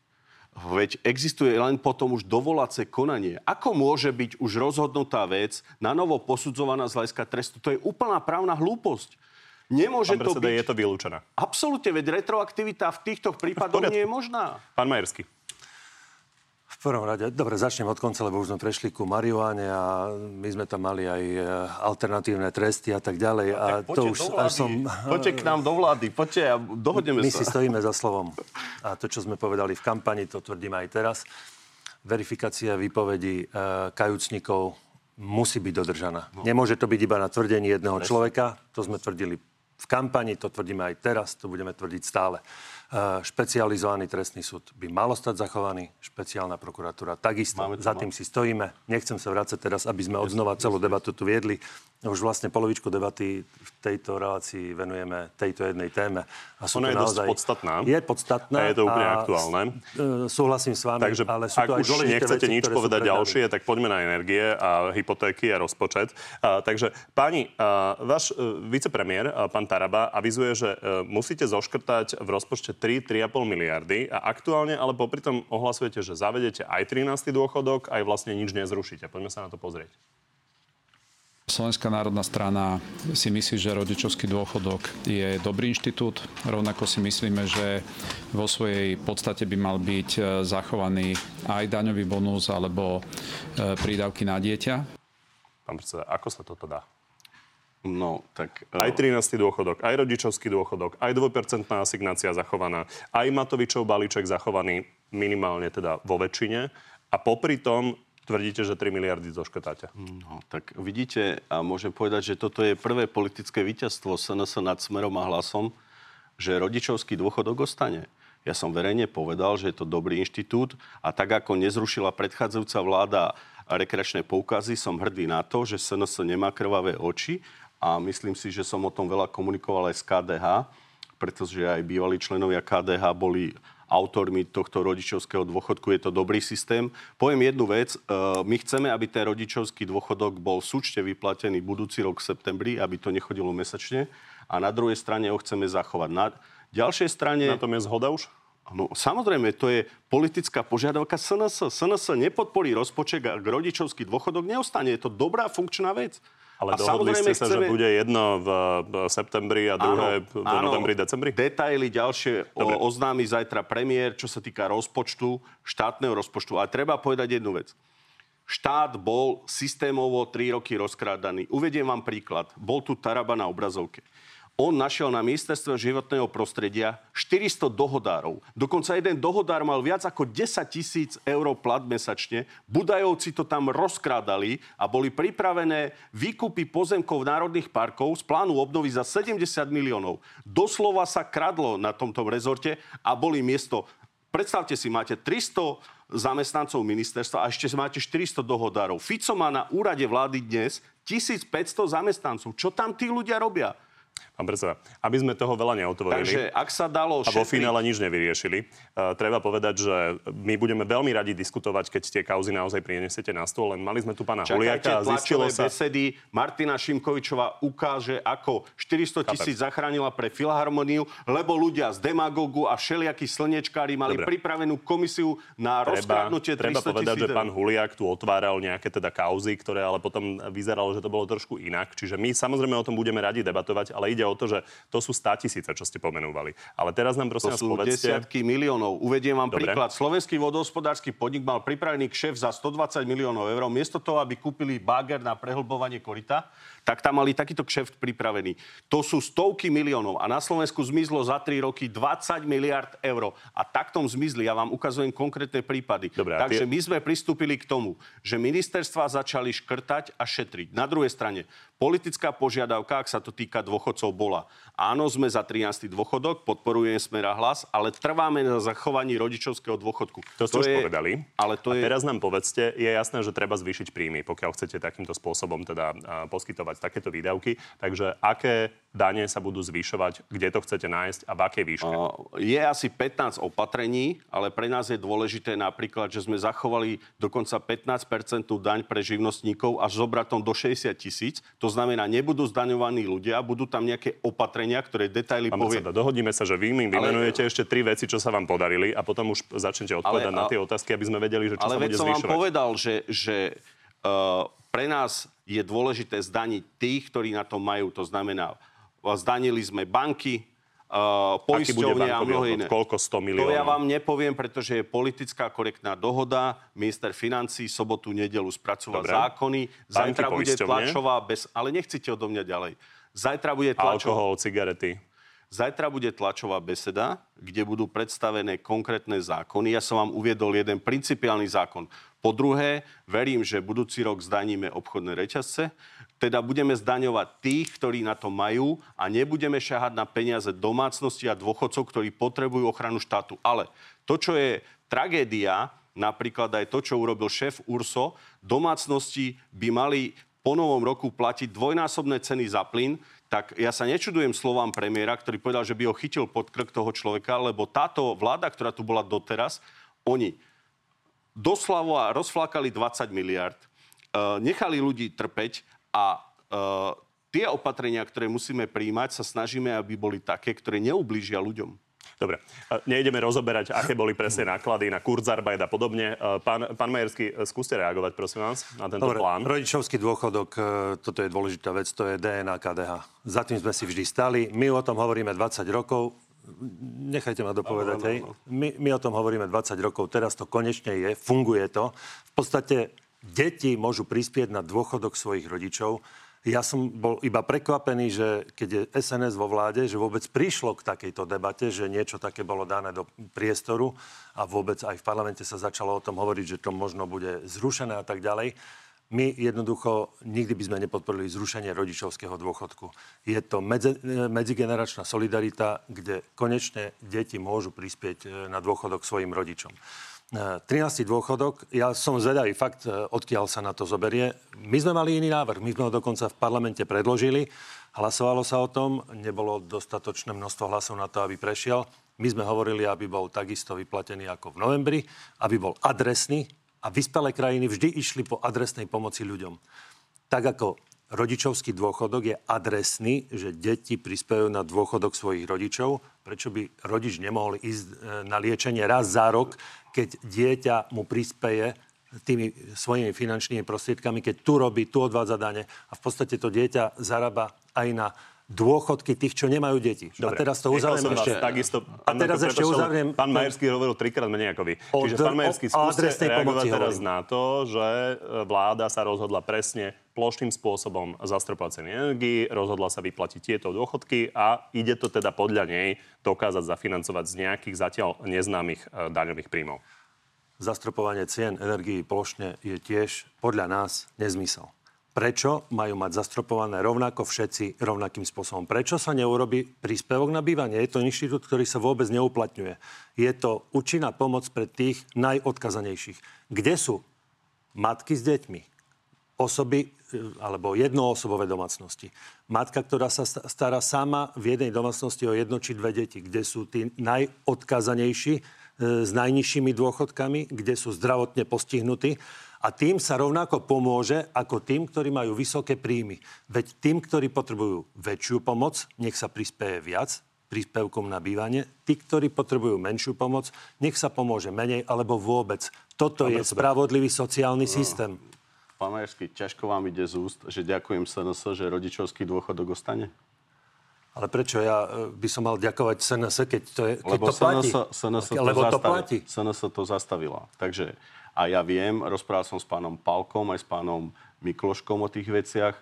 Veď existuje len potom už dovolace konanie. Ako môže byť už rozhodnutá vec na novo posudzovaná z hľadiska trestu? To je úplná právna hlúposť. Nemôže Pán to byť... je to vylúčené. Absolútne, veď retroaktivita v týchto prípadoch nie je možná. Pán Majerský. V prvom rade, dobre, začnem od konca, lebo už sme prešli ku marihuane a my sme tam mali aj e, alternatívne tresty a tak ďalej. A to už až som... Poďte k nám do vlády, poďte a dohodneme My sa. si stojíme za slovom. A to, čo sme povedali v kampani, to tvrdíme aj teraz. Verifikácia výpovedí e, kajúcnikov musí byť dodržaná. No. Nemôže to byť iba na tvrdení jedného človeka. To sme tvrdili v kampani, to tvrdíme aj teraz, to budeme tvrdiť stále. Špecializovaný trestný súd by malo stať zachovaný, špeciálna prokuratúra takisto. Máme to Za tým si stojíme. Nechcem sa vrácať teraz, aby sme odznova celú debatu tu viedli. Už vlastne polovičku debaty v tejto relácii venujeme tejto jednej téme. A sú Ona je dosť naozaj... podstatná. Je podstatná. A je to úplne aktuálne. e, Súhlasím s vami, Takže ale sú ak to aj už nechcete veci, nič povedať ďalšie, tak poďme na energie a hypotéky a rozpočet. A, takže, páni, a, váš e, vicepremiér, a, pán Taraba, avizuje, že e, musíte zoškrtať v rozpočte 3-3,5 miliardy a aktuálne, ale popri tom ohlasujete, že zavedete aj 13. dôchodok, aj vlastne nič nezrušíte. Poďme sa na to pozrieť. Slovenská národná strana si myslí, že rodičovský dôchodok je dobrý inštitút. Rovnako si myslíme, že vo svojej podstate by mal byť e, zachovaný aj daňový bonus alebo e, prídavky na dieťa. Pán predseda, ako sa toto dá? No, tak... Aj 13. dôchodok, aj rodičovský dôchodok, aj 2% asignácia zachovaná, aj Matovičov balíček zachovaný minimálne teda vo väčšine. A popri tom tvrdíte, že 3 miliardy zoškrtáte. No, tak vidíte, a môžem povedať, že toto je prvé politické víťazstvo SNS nad Smerom a Hlasom, že rodičovský dôchodok ostane. Ja som verejne povedal, že je to dobrý inštitút a tak ako nezrušila predchádzajúca vláda rekreačné poukazy, som hrdý na to, že SNS nemá krvavé oči a myslím si, že som o tom veľa komunikoval aj s KDH, pretože aj bývalí členovia KDH boli autormi tohto rodičovského dôchodku. Je to dobrý systém. Poviem jednu vec. E, My chceme, aby ten rodičovský dôchodok bol súčte vyplatený budúci rok v septembri, aby to nechodilo mesačne. A na druhej strane ho chceme zachovať. Na ďalšej strane... Na tom je zhoda už? No, samozrejme, to je politická požiadavka SNS. SNS nepodporí rozpočet, ak rodičovský dôchodok neostane. Je to dobrá funkčná vec. Ale A dohodli ste sa, že bude jedno v septembri a druhé v novembri, decembri? Detaily ďalšie o, oznámi zajtra premiér, čo sa týka rozpočtu, štátneho rozpočtu. Ale treba povedať jednu vec. Štát bol systémovo 3 roky rozkrádaný. Uvediem vám príklad. Bol tu Taraba na obrazovke. On našiel na ministerstve životného prostredia 400 dohodárov. Dokonca jeden dohodár mal viac ako 10 tisíc eur plat mesačne. Budajovci to tam rozkrádali a boli pripravené výkupy pozemkov národných parkov z plánu obnovy za 70 miliónov. Doslova sa kradlo na tomto rezorte a boli miesto Predstavte si, máte 300 zamestnancov ministerstva a ešte máte 400 dohodárov. Fico má na úrade vlády dnes 1500 zamestnancov. Čo tam tí ľudia robia? Pán predseda, aby sme toho veľa neotvorili Takže ak sa dalo a vo šetriť- finále nič nevyriešili, uh, treba povedať, že my budeme veľmi radi diskutovať, keď tie kauzy naozaj prinesiete na stôl, len mali sme tu pána Huliaka a zistilo sa... besedy. Martina Šimkovičová ukáže, ako 400 tisíc zachránila pre Filharmoniu, lebo ľudia z demagogu a všelijakí slnečkári mali Dobre. pripravenú komisiu na Treba, rozkradnutie 300 treba povedať, že pán Huliak tu otváral nejaké teda kauzy, ktoré ale potom vyzeralo, že to bolo trošku inak. Čiže my samozrejme o tom budeme radi debatovať, ale ide o to, že to sú 100 tisíce, čo ste pomenúvali. Ale teraz nám prosím To sú povedzte... desiatky miliónov. Uvediem vám Dobre. príklad. Slovenský vodohospodársky podnik mal pripravený kšef za 120 miliónov eur. Miesto toho, aby kúpili bager na prehlbovanie korita, tak tam mali takýto kšeft pripravený. To sú stovky miliónov a na Slovensku zmizlo za 3 roky 20 miliard eur. A taktom zmizli. Ja vám ukazujem konkrétne prípady. Dobre, Takže tie- my sme pristúpili k tomu, že ministerstva začali škrtať a šetriť. Na druhej strane, politická požiadavka, ak sa to týka dôchodcov, bola. Áno, sme za 13. dôchodok, podporujeme Smera hlas, ale trváme na zachovaní rodičovského dôchodku. To ste už povedali. Ale to a je... teraz nám povedzte, je jasné, že treba zvýšiť príjmy, pokiaľ chcete takýmto spôsobom teda a, poskytovať takéto výdavky. Takže aké dane sa budú zvyšovať, kde to chcete nájsť a v akej výške? Je asi 15 opatrení, ale pre nás je dôležité napríklad, že sme zachovali dokonca 15% daň pre živnostníkov až s obratom do 60 tisíc. To znamená, nebudú zdaňovaní ľudia, budú tam nejaké opatrenia, ktoré detaily Pán povie. predseda, dohodneme sa, že vy mi vymenujete ešte tri veci, čo sa vám podarili a potom už začnete odpovedať Ale- na tie otázky, aby sme vedeli, že čo Ale sa bude som vám zvyšovať. povedal, že, že uh, pre nás je dôležité zdaniť tých, ktorí na to majú. To znamená, zdanili sme banky, uh, bude poisťovne a odvod? iné. Koľko? 100 To miliónov? ja vám nepoviem, pretože je politická korektná dohoda. Minister financí sobotu, nedelu spracovať Dobre. zákony. Zajtra bude tlačová bez... Ale nechcete odo mňa ďalej. Zajtra bude tlačová... Alkohol, cigarety. Zajtra bude tlačová beseda, kde budú predstavené konkrétne zákony. Ja som vám uviedol jeden principiálny zákon. Po druhé, verím, že budúci rok zdaníme obchodné reťazce, teda budeme zdaňovať tých, ktorí na to majú a nebudeme šahať na peniaze domácnosti a dôchodcov, ktorí potrebujú ochranu štátu. Ale to, čo je tragédia, napríklad aj to, čo urobil šéf URSO, domácnosti by mali po novom roku platiť dvojnásobné ceny za plyn, tak ja sa nečudujem slovám premiéra, ktorý povedal, že by ho chytil pod krk toho človeka, lebo táto vláda, ktorá tu bola doteraz, oni doslova rozflákali 20 miliard, uh, nechali ľudí trpeť a uh, tie opatrenia, ktoré musíme príjmať, sa snažíme, aby boli také, ktoré neublížia ľuďom. Dobre, e, nejdeme rozoberať, aké boli presne náklady na Kurzarbeit a podobne. E, Pán, pán Majerský, e, skúste reagovať, prosím vás, na tento Dobre, plán. rodičovský dôchodok, e, toto je dôležitá vec, to je DNA KDH. Za tým sme si vždy stali. My o tom hovoríme 20 rokov. Nechajte ma dopovedať, hej. My, my o tom hovoríme 20 rokov, teraz to konečne je, funguje to. V podstate deti môžu prispieť na dôchodok svojich rodičov. Ja som bol iba prekvapený, že keď je SNS vo vláde, že vôbec prišlo k takejto debate, že niečo také bolo dané do priestoru a vôbec aj v parlamente sa začalo o tom hovoriť, že to možno bude zrušené a tak ďalej. My jednoducho nikdy by sme nepodporili zrušenie rodičovského dôchodku. Je to medzi, medzigeneračná solidarita, kde konečne deti môžu prispieť e, na dôchodok svojim rodičom. E, 13. dôchodok, ja som zvedavý fakt, e, odkiaľ sa na to zoberie. My sme mali iný návrh, my sme ho dokonca v parlamente predložili, hlasovalo sa o tom, nebolo dostatočné množstvo hlasov na to, aby prešiel. My sme hovorili, aby bol takisto vyplatený ako v novembri, aby bol adresný a vyspelé krajiny vždy išli po adresnej pomoci ľuďom. Tak ako rodičovský dôchodok je adresný, že deti prispievajú na dôchodok svojich rodičov, prečo by rodič nemohol ísť e, na liečenie raz za rok, keď dieťa mu prispieje tými svojimi finančnými prostriedkami, keď tu robí, tu odvádza dane a v podstate to dieťa zarába aj na dôchodky tých, čo nemajú deti. Dobre. A teraz to uzavriem som vás ešte. Takisto, a teraz ešte uzavriem... Pán Majerský hovoril trikrát menej ako vy. O Čiže pán Majerský, skúste reagovať teraz hovorím. na to, že e, vláda sa rozhodla presne plošným spôsobom zastropovať ceny energii, rozhodla sa vyplatiť tieto dôchodky a ide to teda podľa nej dokázať zafinancovať z nejakých zatiaľ neznámych e, daňových príjmov. zastropovanie cien energií plošne je tiež podľa nás nezmysel. Prečo majú mať zastropované rovnako všetci rovnakým spôsobom? Prečo sa neurobi príspevok na bývanie? Je to inštitút, ktorý sa vôbec neuplatňuje. Je to účinná pomoc pre tých najodkazanejších. Kde sú matky s deťmi? osoby e, alebo jednoosobové domácnosti. Matka, ktorá sa stará sama v jednej domácnosti o jedno či dve deti, kde sú tí najodkázanejší e, s najnižšími dôchodkami, kde sú zdravotne postihnutí. A tým sa rovnako pomôže ako tým, ktorí majú vysoké príjmy. Veď tým, ktorí potrebujú väčšiu pomoc, nech sa prispieje viac príspevkom na bývanie. Tí, ktorí potrebujú menšiu pomoc, nech sa pomôže menej alebo vôbec. Toto je spravodlivý sociálny systém. Pán Majerský, ťažko vám ide z úst, že ďakujem SNS, že rodičovský dôchodok ostane? Ale prečo ja e, by som mal ďakovať SNS, keď to, je, keď lebo to platí? SNS, SNS, to lebo to zastavi, platí. SNS to zastavila. Takže a ja viem, rozprával som s pánom Palkom aj s pánom Mikloškom o tých veciach.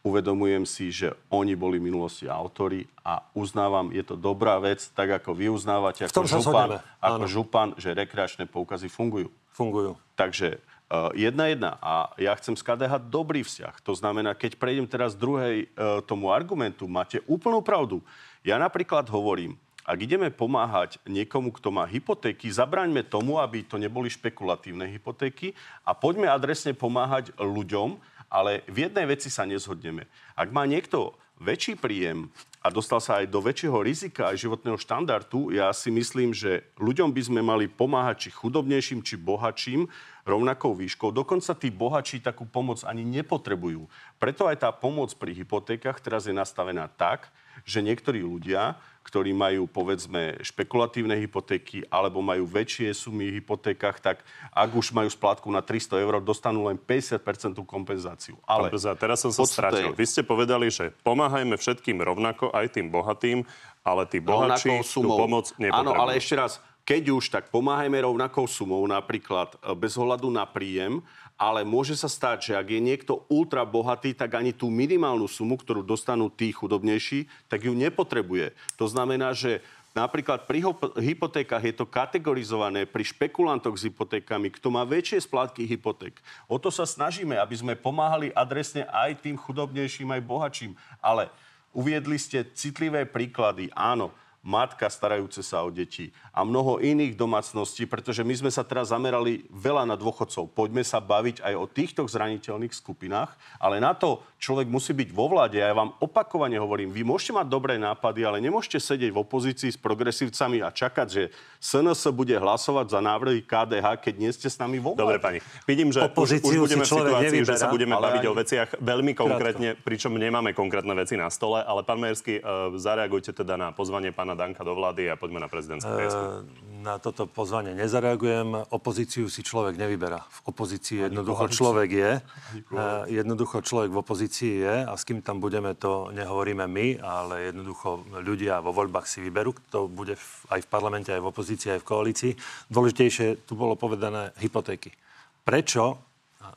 Uvedomujem si, že oni boli v minulosti autori a uznávam, je to dobrá vec, tak ako vy uznávate ako župan, ako župan, že rekreačné poukazy fungujú. Fungujú. Takže Uh, jedna jedna. A ja chcem s KDH dobrý vzťah. To znamená, keď prejdem teraz druhej uh, tomu argumentu, máte úplnú pravdu. Ja napríklad hovorím, ak ideme pomáhať niekomu, kto má hypotéky, zabraňme tomu, aby to neboli špekulatívne hypotéky a poďme adresne pomáhať ľuďom, ale v jednej veci sa nezhodneme. Ak má niekto väčší príjem a dostal sa aj do väčšieho rizika aj životného štandardu, ja si myslím, že ľuďom by sme mali pomáhať či chudobnejším, či bohatším rovnakou výškou. Dokonca tí bohatší takú pomoc ani nepotrebujú. Preto aj tá pomoc pri hypotékach teraz je nastavená tak, že niektorí ľudia ktorí majú, povedzme, špekulatívne hypotéky alebo majú väčšie sumy v hypotékach, tak ak už majú splátku na 300 eur, dostanú len 50% kompenzáciu. Ale Pán teraz som sa stratil. Vy ste povedali, že pomáhajme všetkým rovnako, aj tým bohatým, ale tí bohatší tú pomoc nepotrebujú. Áno, ale ešte raz, keď už, tak pomáhajme rovnakou sumou, napríklad e, bez ohľadu na príjem, ale môže sa stať, že ak je niekto ultra bohatý, tak ani tú minimálnu sumu, ktorú dostanú tí chudobnejší, tak ju nepotrebuje. To znamená, že Napríklad pri hypotékach je to kategorizované pri špekulantoch s hypotékami, kto má väčšie splátky hypoték. O to sa snažíme, aby sme pomáhali adresne aj tým chudobnejším, aj bohačím. Ale uviedli ste citlivé príklady. Áno, matka starajúce sa o deti a mnoho iných domácností, pretože my sme sa teraz zamerali veľa na dôchodcov. Poďme sa baviť aj o týchto zraniteľných skupinách, ale na to človek musí byť vo vláde. Ja vám opakovane hovorím, vy môžete mať dobré nápady, ale nemôžete sedieť v opozícii s progresívcami a čakať, že SNS bude hlasovať za návrhy KDH, keď nie ste s nami vo vláde. Dobre, pani. Vidím, že už, už budeme v situácii, nevyberá, že sa budeme baviť ani... o veciach veľmi konkrétne, Krátko. pričom nemáme konkrétne veci na stole, ale pán Mersky, uh, zareagujte teda na pozvanie pána Danka do vlády a poďme na prezidentské prieskum. Uh, na toto pozvanie nezareagujem. Opozíciu si človek nevyberá. V opozícii jednoducho človek je. Jednoducho človek v opozícii je a s kým tam budeme, to nehovoríme my, ale jednoducho ľudia vo voľbách si vyberú. To bude aj v parlamente, aj v opozícii, aj v koalícii. Dôležitejšie, tu bolo povedané hypotéky. Prečo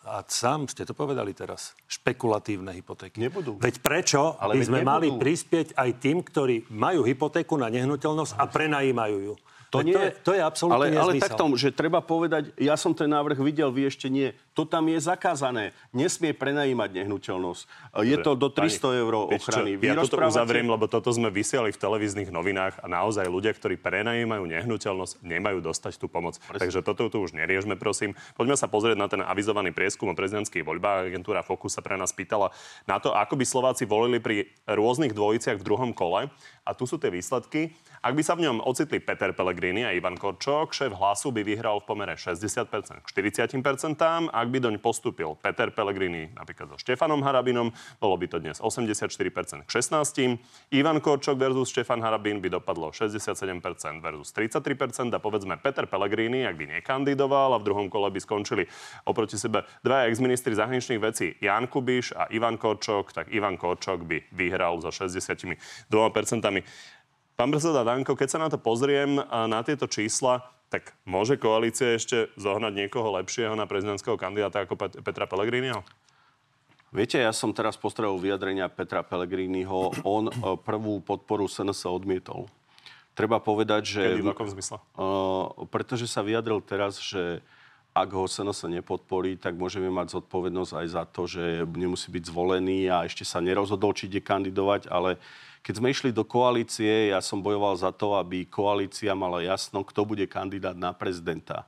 a sám ste to povedali teraz, špekulatívne hypotéky. Nebudú. Veď prečo Ale by sme nebudú. mali prispieť aj tým, ktorí majú hypotéku na nehnuteľnosť a prenajímajú ju? To, nie, to, je, to je absolútne Ale, ale takto, že treba povedať, ja som ten návrh videl, vy ešte nie. To tam je zakázané. Nesmie prenajímať nehnuteľnosť. Je to do 300 eur ochrany. Vy ja toto uzavriem, lebo toto sme vysiali v televíznych novinách a naozaj ľudia, ktorí prenajímajú nehnuteľnosť, nemajú dostať tú pomoc. Presne. Takže toto tu už neriežme, prosím. Poďme sa pozrieť na ten avizovaný prieskum o prezidentských voľbách. Agentúra Focus sa pre nás pýtala na to, ako by Slováci volili pri rôznych dvojiciach v druhom kole. A tu sú tie výsledky. Ak by sa v ňom ocitli Peter Pellegrini a Ivan Korčok, šéf hlasu by vyhral v pomere 60% k 40%. Ak by doň postupil Peter Pellegrini napríklad so Štefanom Harabinom, bolo by to dnes 84% k 16. Ivan Korčok versus Štefan Harabin by dopadlo 67% versus 33%. A povedzme Peter Pellegrini, ak by nekandidoval a v druhom kole by skončili oproti sebe dvaja exministri zahraničných vecí Jan Kubiš a Ivan Korčok, tak Ivan Korčok by vyhral so 62%. Pán predseda Danko, keď sa na to pozriem, na tieto čísla, tak môže koalícia ešte zohnať niekoho lepšieho na prezidentského kandidáta ako Pet- Petra Pellegriniho? Viete, ja som teraz postrel vyjadrenia Petra Pellegriniho. On e, prvú podporu SNS odmietol. Treba povedať, že... Kedy, v akom zmysle? Uh, pretože sa vyjadril teraz, že ak ho SNS nepodporí, tak môžeme mať zodpovednosť aj za to, že nemusí byť zvolený a ešte sa nerozhodol, či ide kandidovať, ale keď sme išli do koalície, ja som bojoval za to, aby koalícia mala jasno, kto bude kandidát na prezidenta.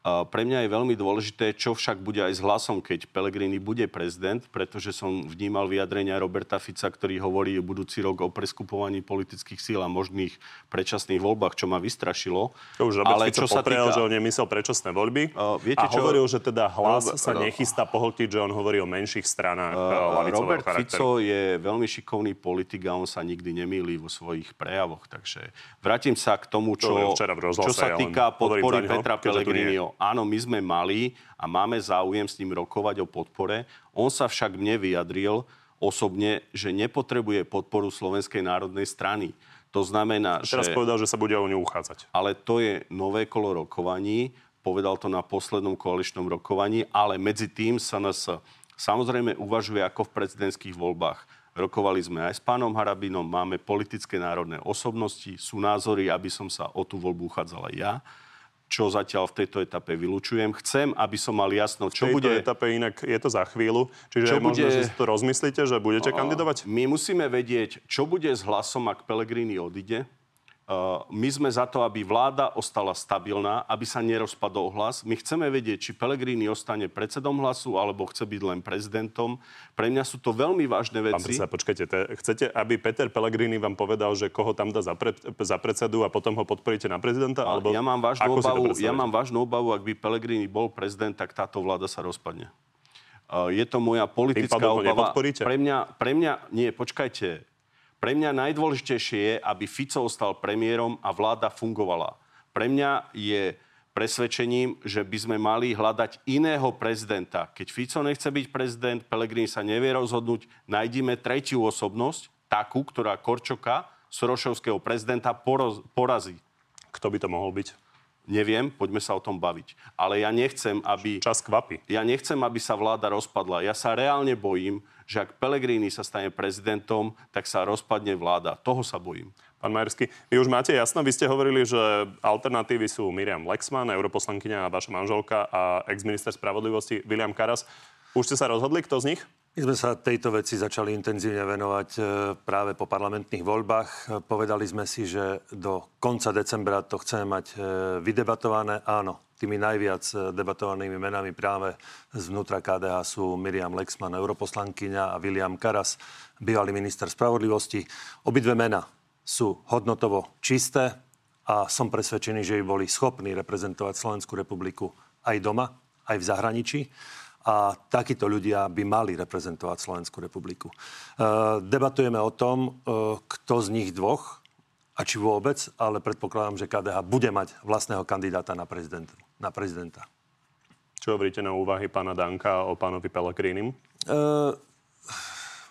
Pre mňa je veľmi dôležité, čo však bude aj s hlasom, keď Pellegrini bude prezident, pretože som vnímal vyjadrenia Roberta Fica, ktorý hovorí budúci rok o preskupovaní politických síl a možných predčasných voľbách, čo ma vystrašilo. To už Robert Ale Fico čo sa týka... že on nemyslel predčasné voľby uh, viete, a čo... hovoril, že teda hlas Rob... sa nechystá pohltiť, že on hovorí o menších stranách uh, Robert charakteru. Fico je veľmi šikovný politik a on sa nikdy nemýli vo svojich prejavoch. Takže vrátim sa k tomu, čo, to čo sa týka podpory Petra Pellegriniho áno, my sme mali a máme záujem s ním rokovať o podpore. On sa však mne vyjadril osobne, že nepotrebuje podporu Slovenskej národnej strany. To znamená, Teraz že... povedal, že sa bude o ňu uchádzať. Ale to je nové kolo rokovaní. Povedal to na poslednom koaličnom rokovaní, ale medzi tým sa nás samozrejme uvažuje ako v prezidentských voľbách. Rokovali sme aj s pánom Harabinom, máme politické národné osobnosti, sú názory, aby som sa o tú voľbu uchádzala ja čo zatiaľ v tejto etape vylúčujem. Chcem, aby som mal jasno, čo v tejto bude... etape inak je to za chvíľu. Čiže čo je možno, bude... že si to rozmyslíte, že budete kandidovať? My musíme vedieť, čo bude s hlasom, ak Pelegrini odíde my sme za to, aby vláda ostala stabilná, aby sa nerozpadol hlas. My chceme vedieť, či Pelegrini ostane predsedom hlasu, alebo chce byť len prezidentom. Pre mňa sú to veľmi vážne veci. Pán predseda, počkajte, te, chcete, aby Peter Pelegrini vám povedal, že koho tam dá za, pre, za predsedu a potom ho podporíte na prezidenta? Alebo ja mám vážnu obavu, ja mám vážnu obavu, ak by Pelegrini bol prezident, tak táto vláda sa rozpadne. Uh, je to moja politická obava. Pre mňa, pre mňa, nie, počkajte, pre mňa najdôležitejšie je, aby Fico ostal premiérom a vláda fungovala. Pre mňa je presvedčením, že by sme mali hľadať iného prezidenta. Keď Fico nechce byť prezident, Pelegrini sa nevie rozhodnúť, nájdime tretiu osobnosť, takú, ktorá Korčoka, Sorošovského prezidenta, poroz, porazí. Kto by to mohol byť? Neviem, poďme sa o tom baviť. Ale ja nechcem, aby... Čas kvapy. Ja nechcem, aby sa vláda rozpadla. Ja sa reálne bojím, že ak Pelegrini sa stane prezidentom, tak sa rozpadne vláda. Toho sa bojím. Pán Majersky, vy už máte jasno, vy ste hovorili, že alternatívy sú Miriam Lexman, europoslankyňa a vaša manželka a ex-minister spravodlivosti William Karas. Už ste sa rozhodli, kto z nich? My sme sa tejto veci začali intenzívne venovať e, práve po parlamentných voľbách. Povedali sme si, že do konca decembra to chceme mať e, vydebatované. Áno, tými najviac e, debatovanými menami práve zvnútra KDH sú Miriam Lexman, europoslankyňa a William Karas, bývalý minister spravodlivosti. Obidve mena sú hodnotovo čisté a som presvedčený, že by boli schopní reprezentovať Slovenskú republiku aj doma, aj v zahraničí a takíto ľudia by mali reprezentovať Slovenskú republiku. E, debatujeme o tom, e, kto z nich dvoch a či vôbec, ale predpokladám, že KDH bude mať vlastného kandidáta na, prezident, na prezidenta. Čo hovoríte na úvahy pána Danka o pánovi Pellegrinim? E,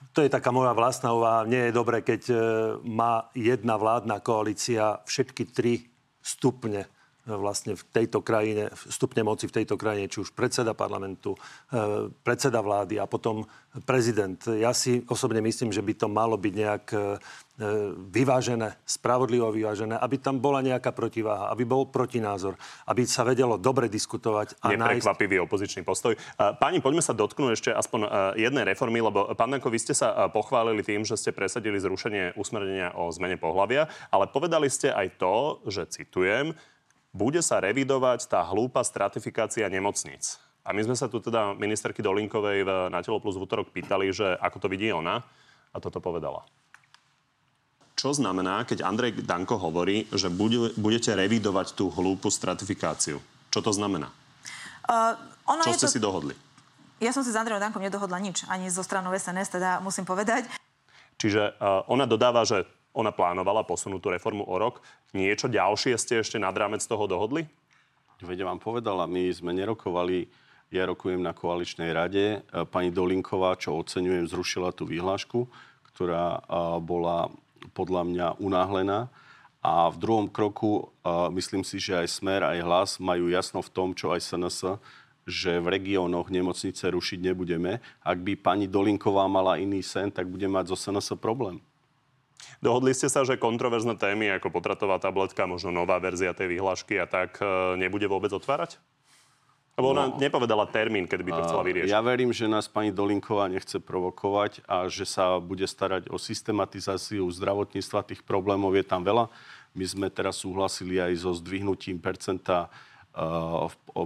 to je taká moja vlastná úvaha. Nie je dobre, keď e, má jedna vládna koalícia všetky tri stupne vlastne v tejto krajine, stupne moci v tejto krajine, či už predseda parlamentu, e, predseda vlády a potom prezident. Ja si osobne myslím, že by to malo byť nejak e, vyvážené, spravodlivo vyvážené, aby tam bola nejaká protiváha, aby bol protinázor, aby sa vedelo dobre diskutovať. A Neprekvapivý nájsť... opozičný postoj. Páni, poďme sa dotknúť ešte aspoň jednej reformy, lebo pán Danko, vy ste sa pochválili tým, že ste presadili zrušenie usmernenia o zmene pohľavia, ale povedali ste aj to, že citujem, bude sa revidovať tá hlúpa stratifikácia nemocníc. A my sme sa tu teda ministerky Dolinkovej v, na Telo Plus v útorok pýtali, že ako to vidí ona a toto povedala. Čo znamená, keď Andrej Danko hovorí, že budete revidovať tú hlúpu stratifikáciu? Čo to znamená? Uh, ono Čo ste to... si dohodli? Ja som si s Andrejom Dankom nedohodla nič, ani zo stranou SNS, teda musím povedať. Čiže uh, ona dodáva, že ona plánovala posunúť tú reformu o rok. Niečo ďalšie ste ešte nad rámec toho dohodli? Veď vám povedala, my sme nerokovali, ja rokujem na koaličnej rade. E, pani Dolinková, čo oceňujem, zrušila tú výhlášku, ktorá e, bola podľa mňa unáhlená. A v druhom kroku e, myslím si, že aj Smer, aj Hlas majú jasno v tom, čo aj SNS, že v regiónoch nemocnice rušiť nebudeme. Ak by pani Dolinková mala iný sen, tak bude mať zo SNS problém. Dohodli ste sa, že kontroverzné témy ako potratová tabletka, možno nová verzia tej vyhlášky a tak e, nebude vôbec otvárať? Lebo ona no, nepovedala termín, kedy by to chcela vyriešiť. Ja verím, že nás pani Dolinková nechce provokovať a že sa bude starať o systematizáciu zdravotníctva. Tých problémov je tam veľa. My sme teraz súhlasili aj so zdvihnutím percenta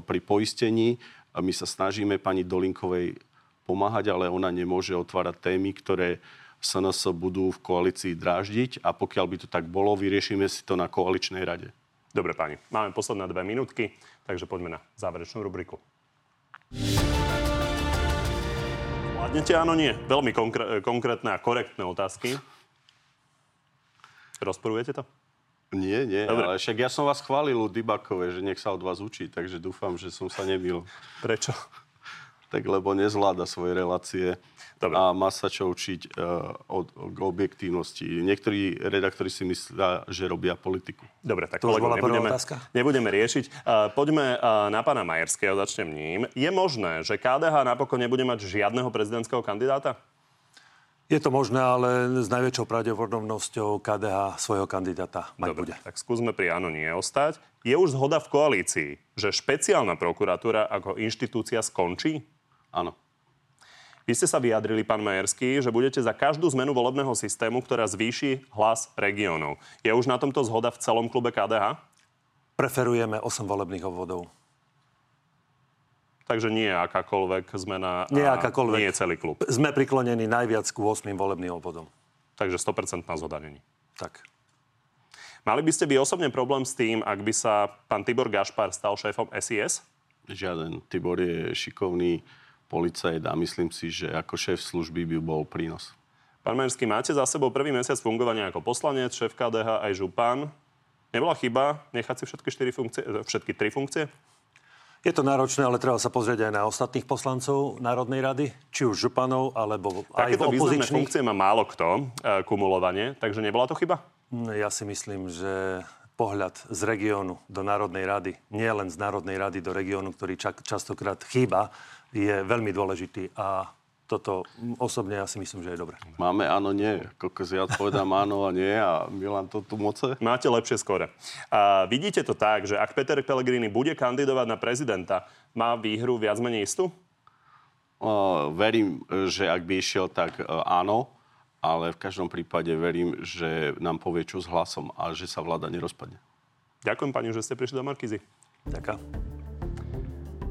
pri poistení. My sa snažíme pani Dolinkovej pomáhať, ale ona nemôže otvárať témy, ktoré SNS budú v koalícii dráždiť a pokiaľ by to tak bolo, vyriešime si to na koaličnej rade. Dobre, pani. Máme posledné dve minútky, takže poďme na záverečnú rubriku. Zvládnete áno, nie? Veľmi konkré- konkrétne a korektné otázky. Rozporujete to? Nie, nie, Dobre. ale však ja som vás chválil u Dybakove, že nech sa od vás učí, takže dúfam, že som sa nemil. Prečo? Tak lebo nezvláda svoje relácie Dobre. a má sa čo učiť uh, od, k objektívnosti. Niektorí redaktori si myslia, že robia politiku. Dobre, tak to kolego, nebudeme, nebudeme riešiť. Uh, poďme uh, na pána Majerského, začnem ním. Je možné, že KDH napokon nebude mať žiadneho prezidentského kandidáta? Je to možné, ale s najväčšou pravdepodobnosťou KDH svojho kandidáta mať Dobre, bude. tak skúsme pri áno nie ostať. Je už zhoda v koalícii, že špeciálna prokuratúra ako inštitúcia skončí? Áno. Vy ste sa vyjadrili, pán Majerský, že budete za každú zmenu volebného systému, ktorá zvýši hlas regiónov. Je už na tomto zhoda v celom klube KDH? Preferujeme 8 volebných obvodov. Takže nie je akákoľvek zmena Nie akákoľvek. nie je celý klub. Sme priklonení najviac ku 8 volebným obvodom. Takže 100% zhoda není. Tak. Mali by ste vy osobne problém s tým, ak by sa pán Tibor Gašpar stal šéfom SIS? Žiaden. Tibor je šikovný policajt a myslím si, že ako šéf služby by bol prínos. Pán Merský, máte za sebou prvý mesiac fungovania ako poslanec, šéf KDH aj župan. Nebola chyba nechať si všetky, štyri funkcie, všetky tri funkcie? Je to náročné, ale treba sa pozrieť aj na ostatných poslancov Národnej rady, či už županov, alebo aj Takéto významné opozičných. funkcie má málo kto, e, kumulovanie, takže nebola to chyba? No, Ja si myslím, že pohľad z regiónu do Národnej rady, nie len z Národnej rady do regiónu, ktorý čak, častokrát chýba, je veľmi dôležitý a toto osobne ja si myslím, že je dobré. Máme áno, nie. Kokos ja odpovedám áno a nie a Milan to tu moce. Máte lepšie skore. A vidíte to tak, že ak Peter Pellegrini bude kandidovať na prezidenta, má výhru viac menej istú? Uh, verím, že ak by išiel, tak uh, áno, ale v každom prípade verím, že nám povie čo s hlasom a že sa vláda nerozpadne. Ďakujem pani, že ste prišli do Markizy. Ďakujem.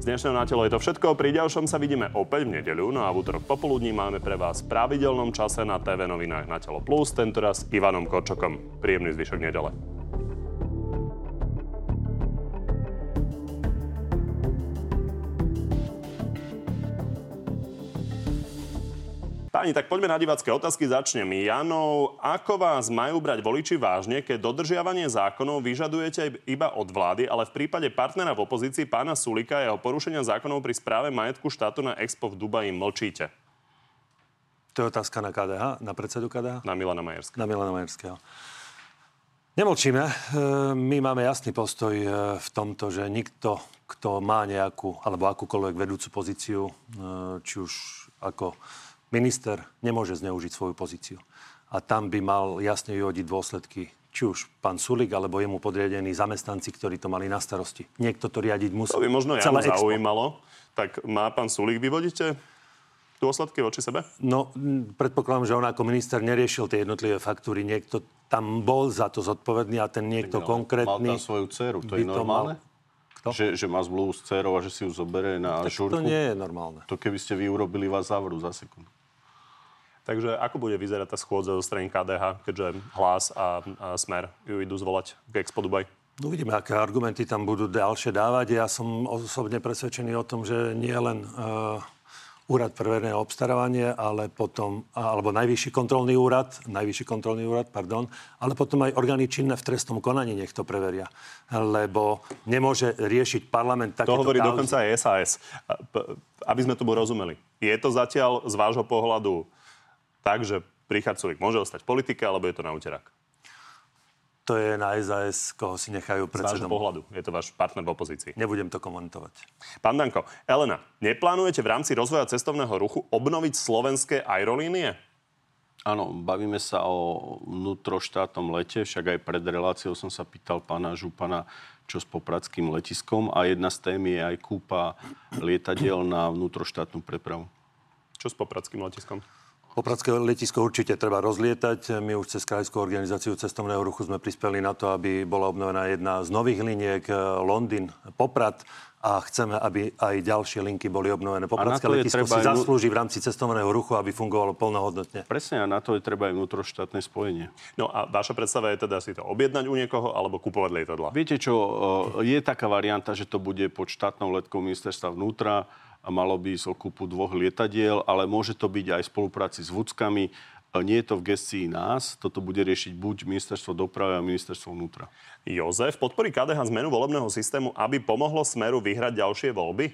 Z dnešného na telo je to všetko. Pri ďalšom sa vidíme opäť v nedeľu, no a v útorok popoludní máme pre vás v pravidelnom čase na TV novinách na Telo Plus, tentoraz Ivanom Korčokom. Príjemný zvyšok nedele. Páni, tak poďme na divácké otázky. Začnem Janou. Ako vás majú brať voliči vážne, keď dodržiavanie zákonov vyžadujete iba od vlády, ale v prípade partnera v opozícii pána Sulika a jeho porušenia zákonov pri správe majetku štátu na Expo v Dubaji mlčíte? To je otázka na KDH, na predsedu KDH? Na Milana Majerského. Na Milana Majerského. Nemlčíme. E, My máme jasný postoj e, v tomto, že nikto, kto má nejakú alebo akúkoľvek vedúcu pozíciu, e, či už ako minister, nemôže zneužiť svoju pozíciu. A tam by mal jasne vyhodiť dôsledky či už pán Sulik, alebo jemu podriadení zamestnanci, ktorí to mali na starosti. Niekto to riadiť musí. To by možno Expo. zaujímalo. Tak má pán Sulik, vyvodíte dôsledky voči sebe? No, predpokladám, že on ako minister neriešil tie jednotlivé faktúry. Niekto tam bol za to zodpovedný a ten niekto Mal konkrétny... tam svoju dceru, to je to normálne? Kto? Že, že má zmluvu s dcerou a že si ju zoberie na Tak žurku? to nie je normálne. To keby ste vy urobili, vás zavrú za sekundu. Takže ako bude vyzerať tá schôdza zo strany KDH, keďže Hlas a, a Smer ju idú zvolať k Expo Dubaj? No uvidíme, aké argumenty tam budú ďalšie dávať. Ja som osobne presvedčený o tom, že nie len uh, úrad pre verejné obstarávanie, ale potom, alebo najvyšší kontrolný úrad, najvyšší kontrolný úrad, pardon, ale potom aj orgány činné v trestnom konaní nech to preveria. Lebo nemôže riešiť parlament takéto To hovorí kauzy. dokonca aj SAS. Aby sme tomu rozumeli. Je to zatiaľ z vášho pohľadu tak, že Sulik môže ostať v politike, alebo je to na úterák? To je na SAS, koho si nechajú Z vášho predsedom. pohľadu. Je to váš partner v opozícii. Nebudem to komentovať. Pán Danko, Elena, neplánujete v rámci rozvoja cestovného ruchu obnoviť slovenské aerolínie? Áno, bavíme sa o vnútroštátnom lete, však aj pred reláciou som sa pýtal pána Župana, čo s popradským letiskom a jedna z tém je aj kúpa lietadiel na vnútroštátnu prepravu. Čo s popradským letiskom? Popradské letisko určite treba rozlietať. My už cez Krajskú organizáciu cestovného ruchu sme prispeli na to, aby bola obnovená jedna z nových liniek eh, Londýn, Poprad a chceme, aby aj ďalšie linky boli obnovené. Popradské letisko si treba aj vnú- zaslúži v rámci cestovného ruchu, aby fungovalo plnohodnotne. Presne a na to je treba aj vnútroštátne spojenie. No a vaša predstava je teda si to objednať u niekoho alebo kupovať lietadla? Viete čo, e, je taká varianta, že to bude pod štátnou letkou ministerstva vnútra a malo by ísť o kúpu dvoch lietadiel, ale môže to byť aj v spolupráci s vúckami. Nie je to v gestii nás, toto bude riešiť buď ministerstvo dopravy a ministerstvo vnútra. Jozef, podporí KDH zmenu volebného systému, aby pomohlo Smeru vyhrať ďalšie voľby?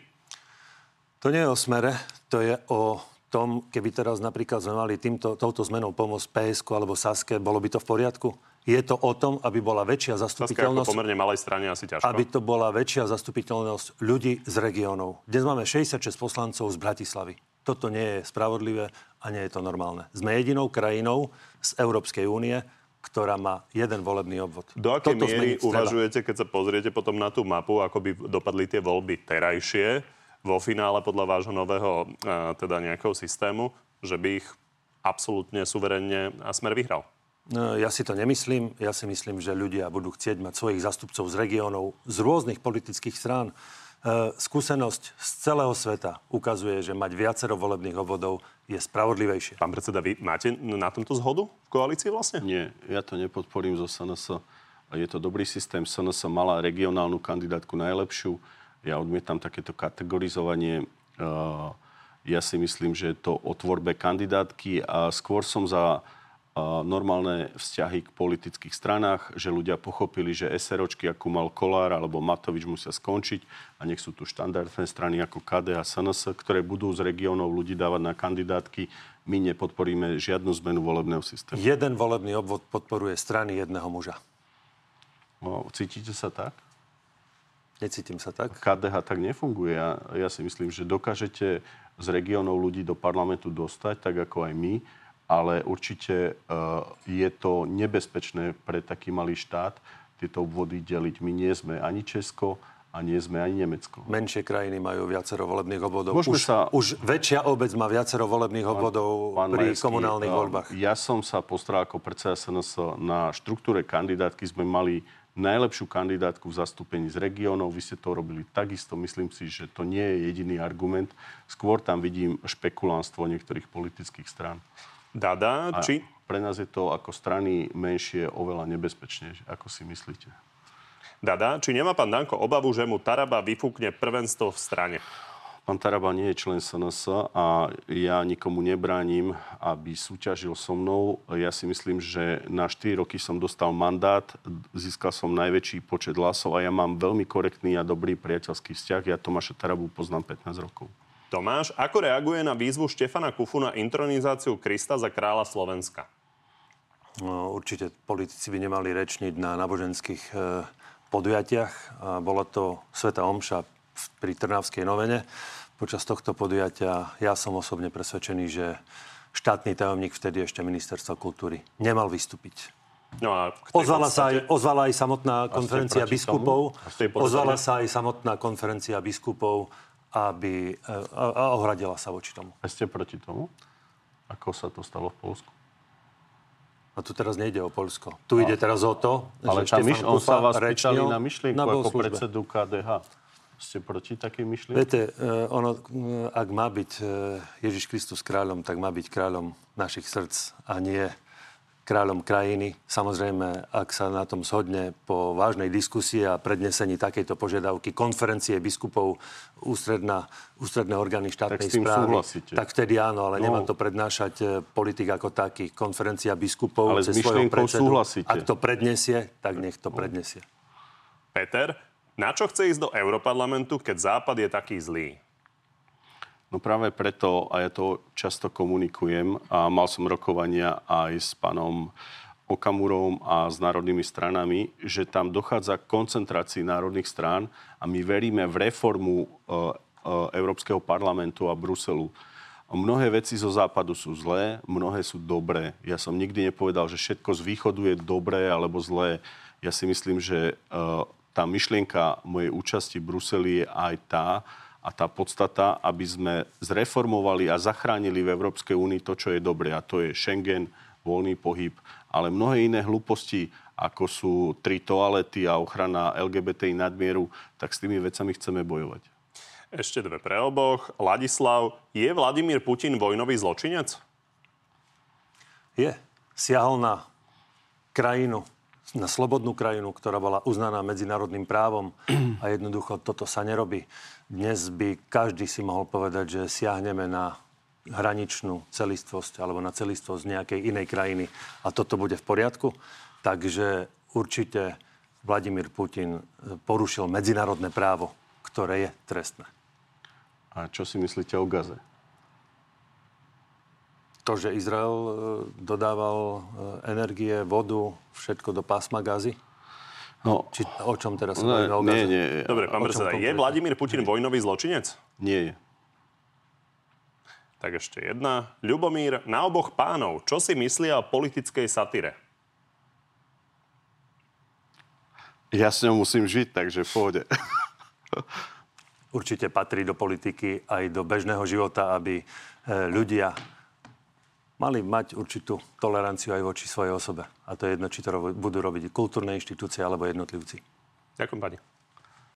To nie je o smere, to je o tom, keby teraz napríklad sme mali týmto, touto zmenou pomôcť PSK alebo Saske, bolo by to v poriadku? Je to o tom, aby bola väčšia Saska zastupiteľnosť pomerne malej strane asi ťažko. aby to bola väčšia zastupiteľnosť ľudí z regiónov. Dnes máme 66 poslancov z Bratislavy. Toto nie je spravodlivé a nie je to normálne. Sme jedinou krajinou z Európskej únie, ktorá má jeden volebný obvod. Do akej Toto miery uvažujete, keď sa pozriete potom na tú mapu, ako by dopadli tie voľby terajšie vo finále podľa vášho nového a, teda nejakého systému, že by ich absolútne suverenne a Smer vyhral? No, Ja si to nemyslím. Ja si myslím, že ľudia budú chcieť mať svojich zastupcov z regiónov, z rôznych politických strán. E, Skúsenosť z celého sveta ukazuje, že mať viacero volebných obvodov je spravodlivejšie. Pán predseda, vy máte na tomto zhodu v koalícii vlastne? Nie, ja to nepodporím zo SNS. Je to dobrý systém. SNS mala regionálnu kandidátku najlepšiu. Ja odmietam takéto kategorizovanie. Uh, Ja si myslím, že je to o tvorbe kandidátky a skôr som za normálne vzťahy k politických stranách, že ľudia pochopili, že SROčky, ako mal Kolár alebo Matovič, musia skončiť a nech sú tu štandardné strany ako KD a SNS, ktoré budú z regiónov ľudí dávať na kandidátky. My nepodporíme žiadnu zmenu volebného systému. Jeden volebný obvod podporuje strany jedného muža. No, cítite sa tak? Necítim sa tak. KDH tak nefunguje. Ja, ja si myslím, že dokážete z regiónov ľudí do parlamentu dostať, tak ako aj my, ale určite uh, je to nebezpečné pre taký malý štát tieto obvody deliť. My nie sme ani Česko a nie sme ani Nemecko. Menšie krajiny majú viacero volebných obvodov. Môžeme už, sa- už väčšia obec má viacero volebných obvodov pri Majský, komunálnych uh, voľbách. Ja som sa postaral ako predseda SNS na štruktúre kandidátky. Sme mali najlepšiu kandidátku v zastúpení z regiónov. Vy ste to robili takisto. Myslím si, že to nie je jediný argument. Skôr tam vidím špekulánstvo niektorých politických strán. Dada, A či... pre nás je to ako strany menšie oveľa nebezpečnejšie. Ako si myslíte? Dada, či nemá pán Danko obavu, že mu Taraba vyfúkne prvenstvo v strane? Pán Taraba nie je člen SNS a ja nikomu nebránim, aby súťažil so mnou. Ja si myslím, že na 4 roky som dostal mandát, získal som najväčší počet hlasov a ja mám veľmi korektný a dobrý priateľský vzťah. Ja Tomáša Tarabu poznám 15 rokov. Tomáš, ako reaguje na výzvu Štefana Kufu na intronizáciu Krista za kráľa Slovenska? No, určite politici by nemali rečniť na náboženských e, podujatiach. Bola to Sveta Omša pri Trnavskej novene. Počas tohto podujatia ja som osobne presvedčený, že štátny tajomník vtedy ešte ministerstva kultúry nemal vystúpiť. No a Ozvala sa, aj, podstate- ozvala aj samotná konferencia biskupov. podstate- Ozvala sa aj samotná konferencia biskupov, aby e, a, a ohradila sa voči tomu. A ste proti tomu? Ako sa to stalo v Polsku? A tu teraz nejde o Polsko. Tu ide teraz o to, Ale že myš- on sa vás pýtali na myšlienku na ako bohoslužbe. predsedu KDH. Ste proti takej myšlienke? Viete, e, ono, e, ak má byť Ježiš Kristus kráľom, tak má byť kráľom našich srdc a nie kráľom krajiny. Samozrejme, ak sa na tom shodne po vážnej diskusii a prednesení takejto požiadavky konferencie biskupov, ústredná, ústredné orgány štátnej Tak správy, súhlasíte? tak vtedy áno, ale No. nemá to prednášať e, politik ako taký. Konferencia biskupov Ale cez svojho predsedu. súhlasíte? Ak to predniesie, tak nech to predniesie. Peter, na čo chce ísť do Europarlamentu, keď Západ je taký zlý? No práve preto, a ja to často komunikujem, a mal som rokovania aj s pánom Okamurom a s národnými stranami, že tam dochádza k koncentrácii národných strán a my veríme v reformu e, e, Európskeho parlamentu a Bruselu. Mnohé veci zo západu sú zlé, mnohé sú dobré. Ja som nikdy nepovedal, že všetko z východu je dobré alebo zlé. Ja si myslím, že e, tá myšlienka mojej účasti v Bruseli je aj tá, A tá podstata, aby sme zreformovali a zachránili v Európskej únii to, čo je dobré. A to je Schengen, voľný pohyb, ale mnohé iné hlúposti, ako sú tri toalety a ochrana LGBTI nadmieru, tak s tými vecami chceme bojovať. Ešte dve pre oboch. Ladislav, je Vladimír Putin vojnový zločinec? Je. Siahol na krajinu, na slobodnú krajinu, ktorá bola uznaná medzinárodným právom a jednoducho toto sa nerobí. Dnes by každý si mohol povedať, že siahneme na hraničnú celistvosť alebo na celistvosť nejakej inej krajiny a toto bude v poriadku. Takže určite Vladimír Putin porušil medzinárodné právo, ktoré je trestné. A čo si myslíte o Gaze? To, že Izrael e, dodával e, energie, vodu, všetko do pásma Gazy? No, Či, o čom teraz sa no, bavíme? Nie, nie. Dobre, pán predseda, je konkrétne? Vladimír Putin vojnový zločinec? Nie je. Tak ešte jedna. Ľubomír, na oboch pánov, čo si myslia o politickej satyre? Ja s ňou musím žiť, takže v pohode. Určite patrí do politiky aj do bežného života, aby e, ľudia mali mať určitú toleranciu aj voči svojej osobe. A to je jedno, či to budú robiť kultúrne inštitúcie alebo jednotlivci. Ďakujem, pani.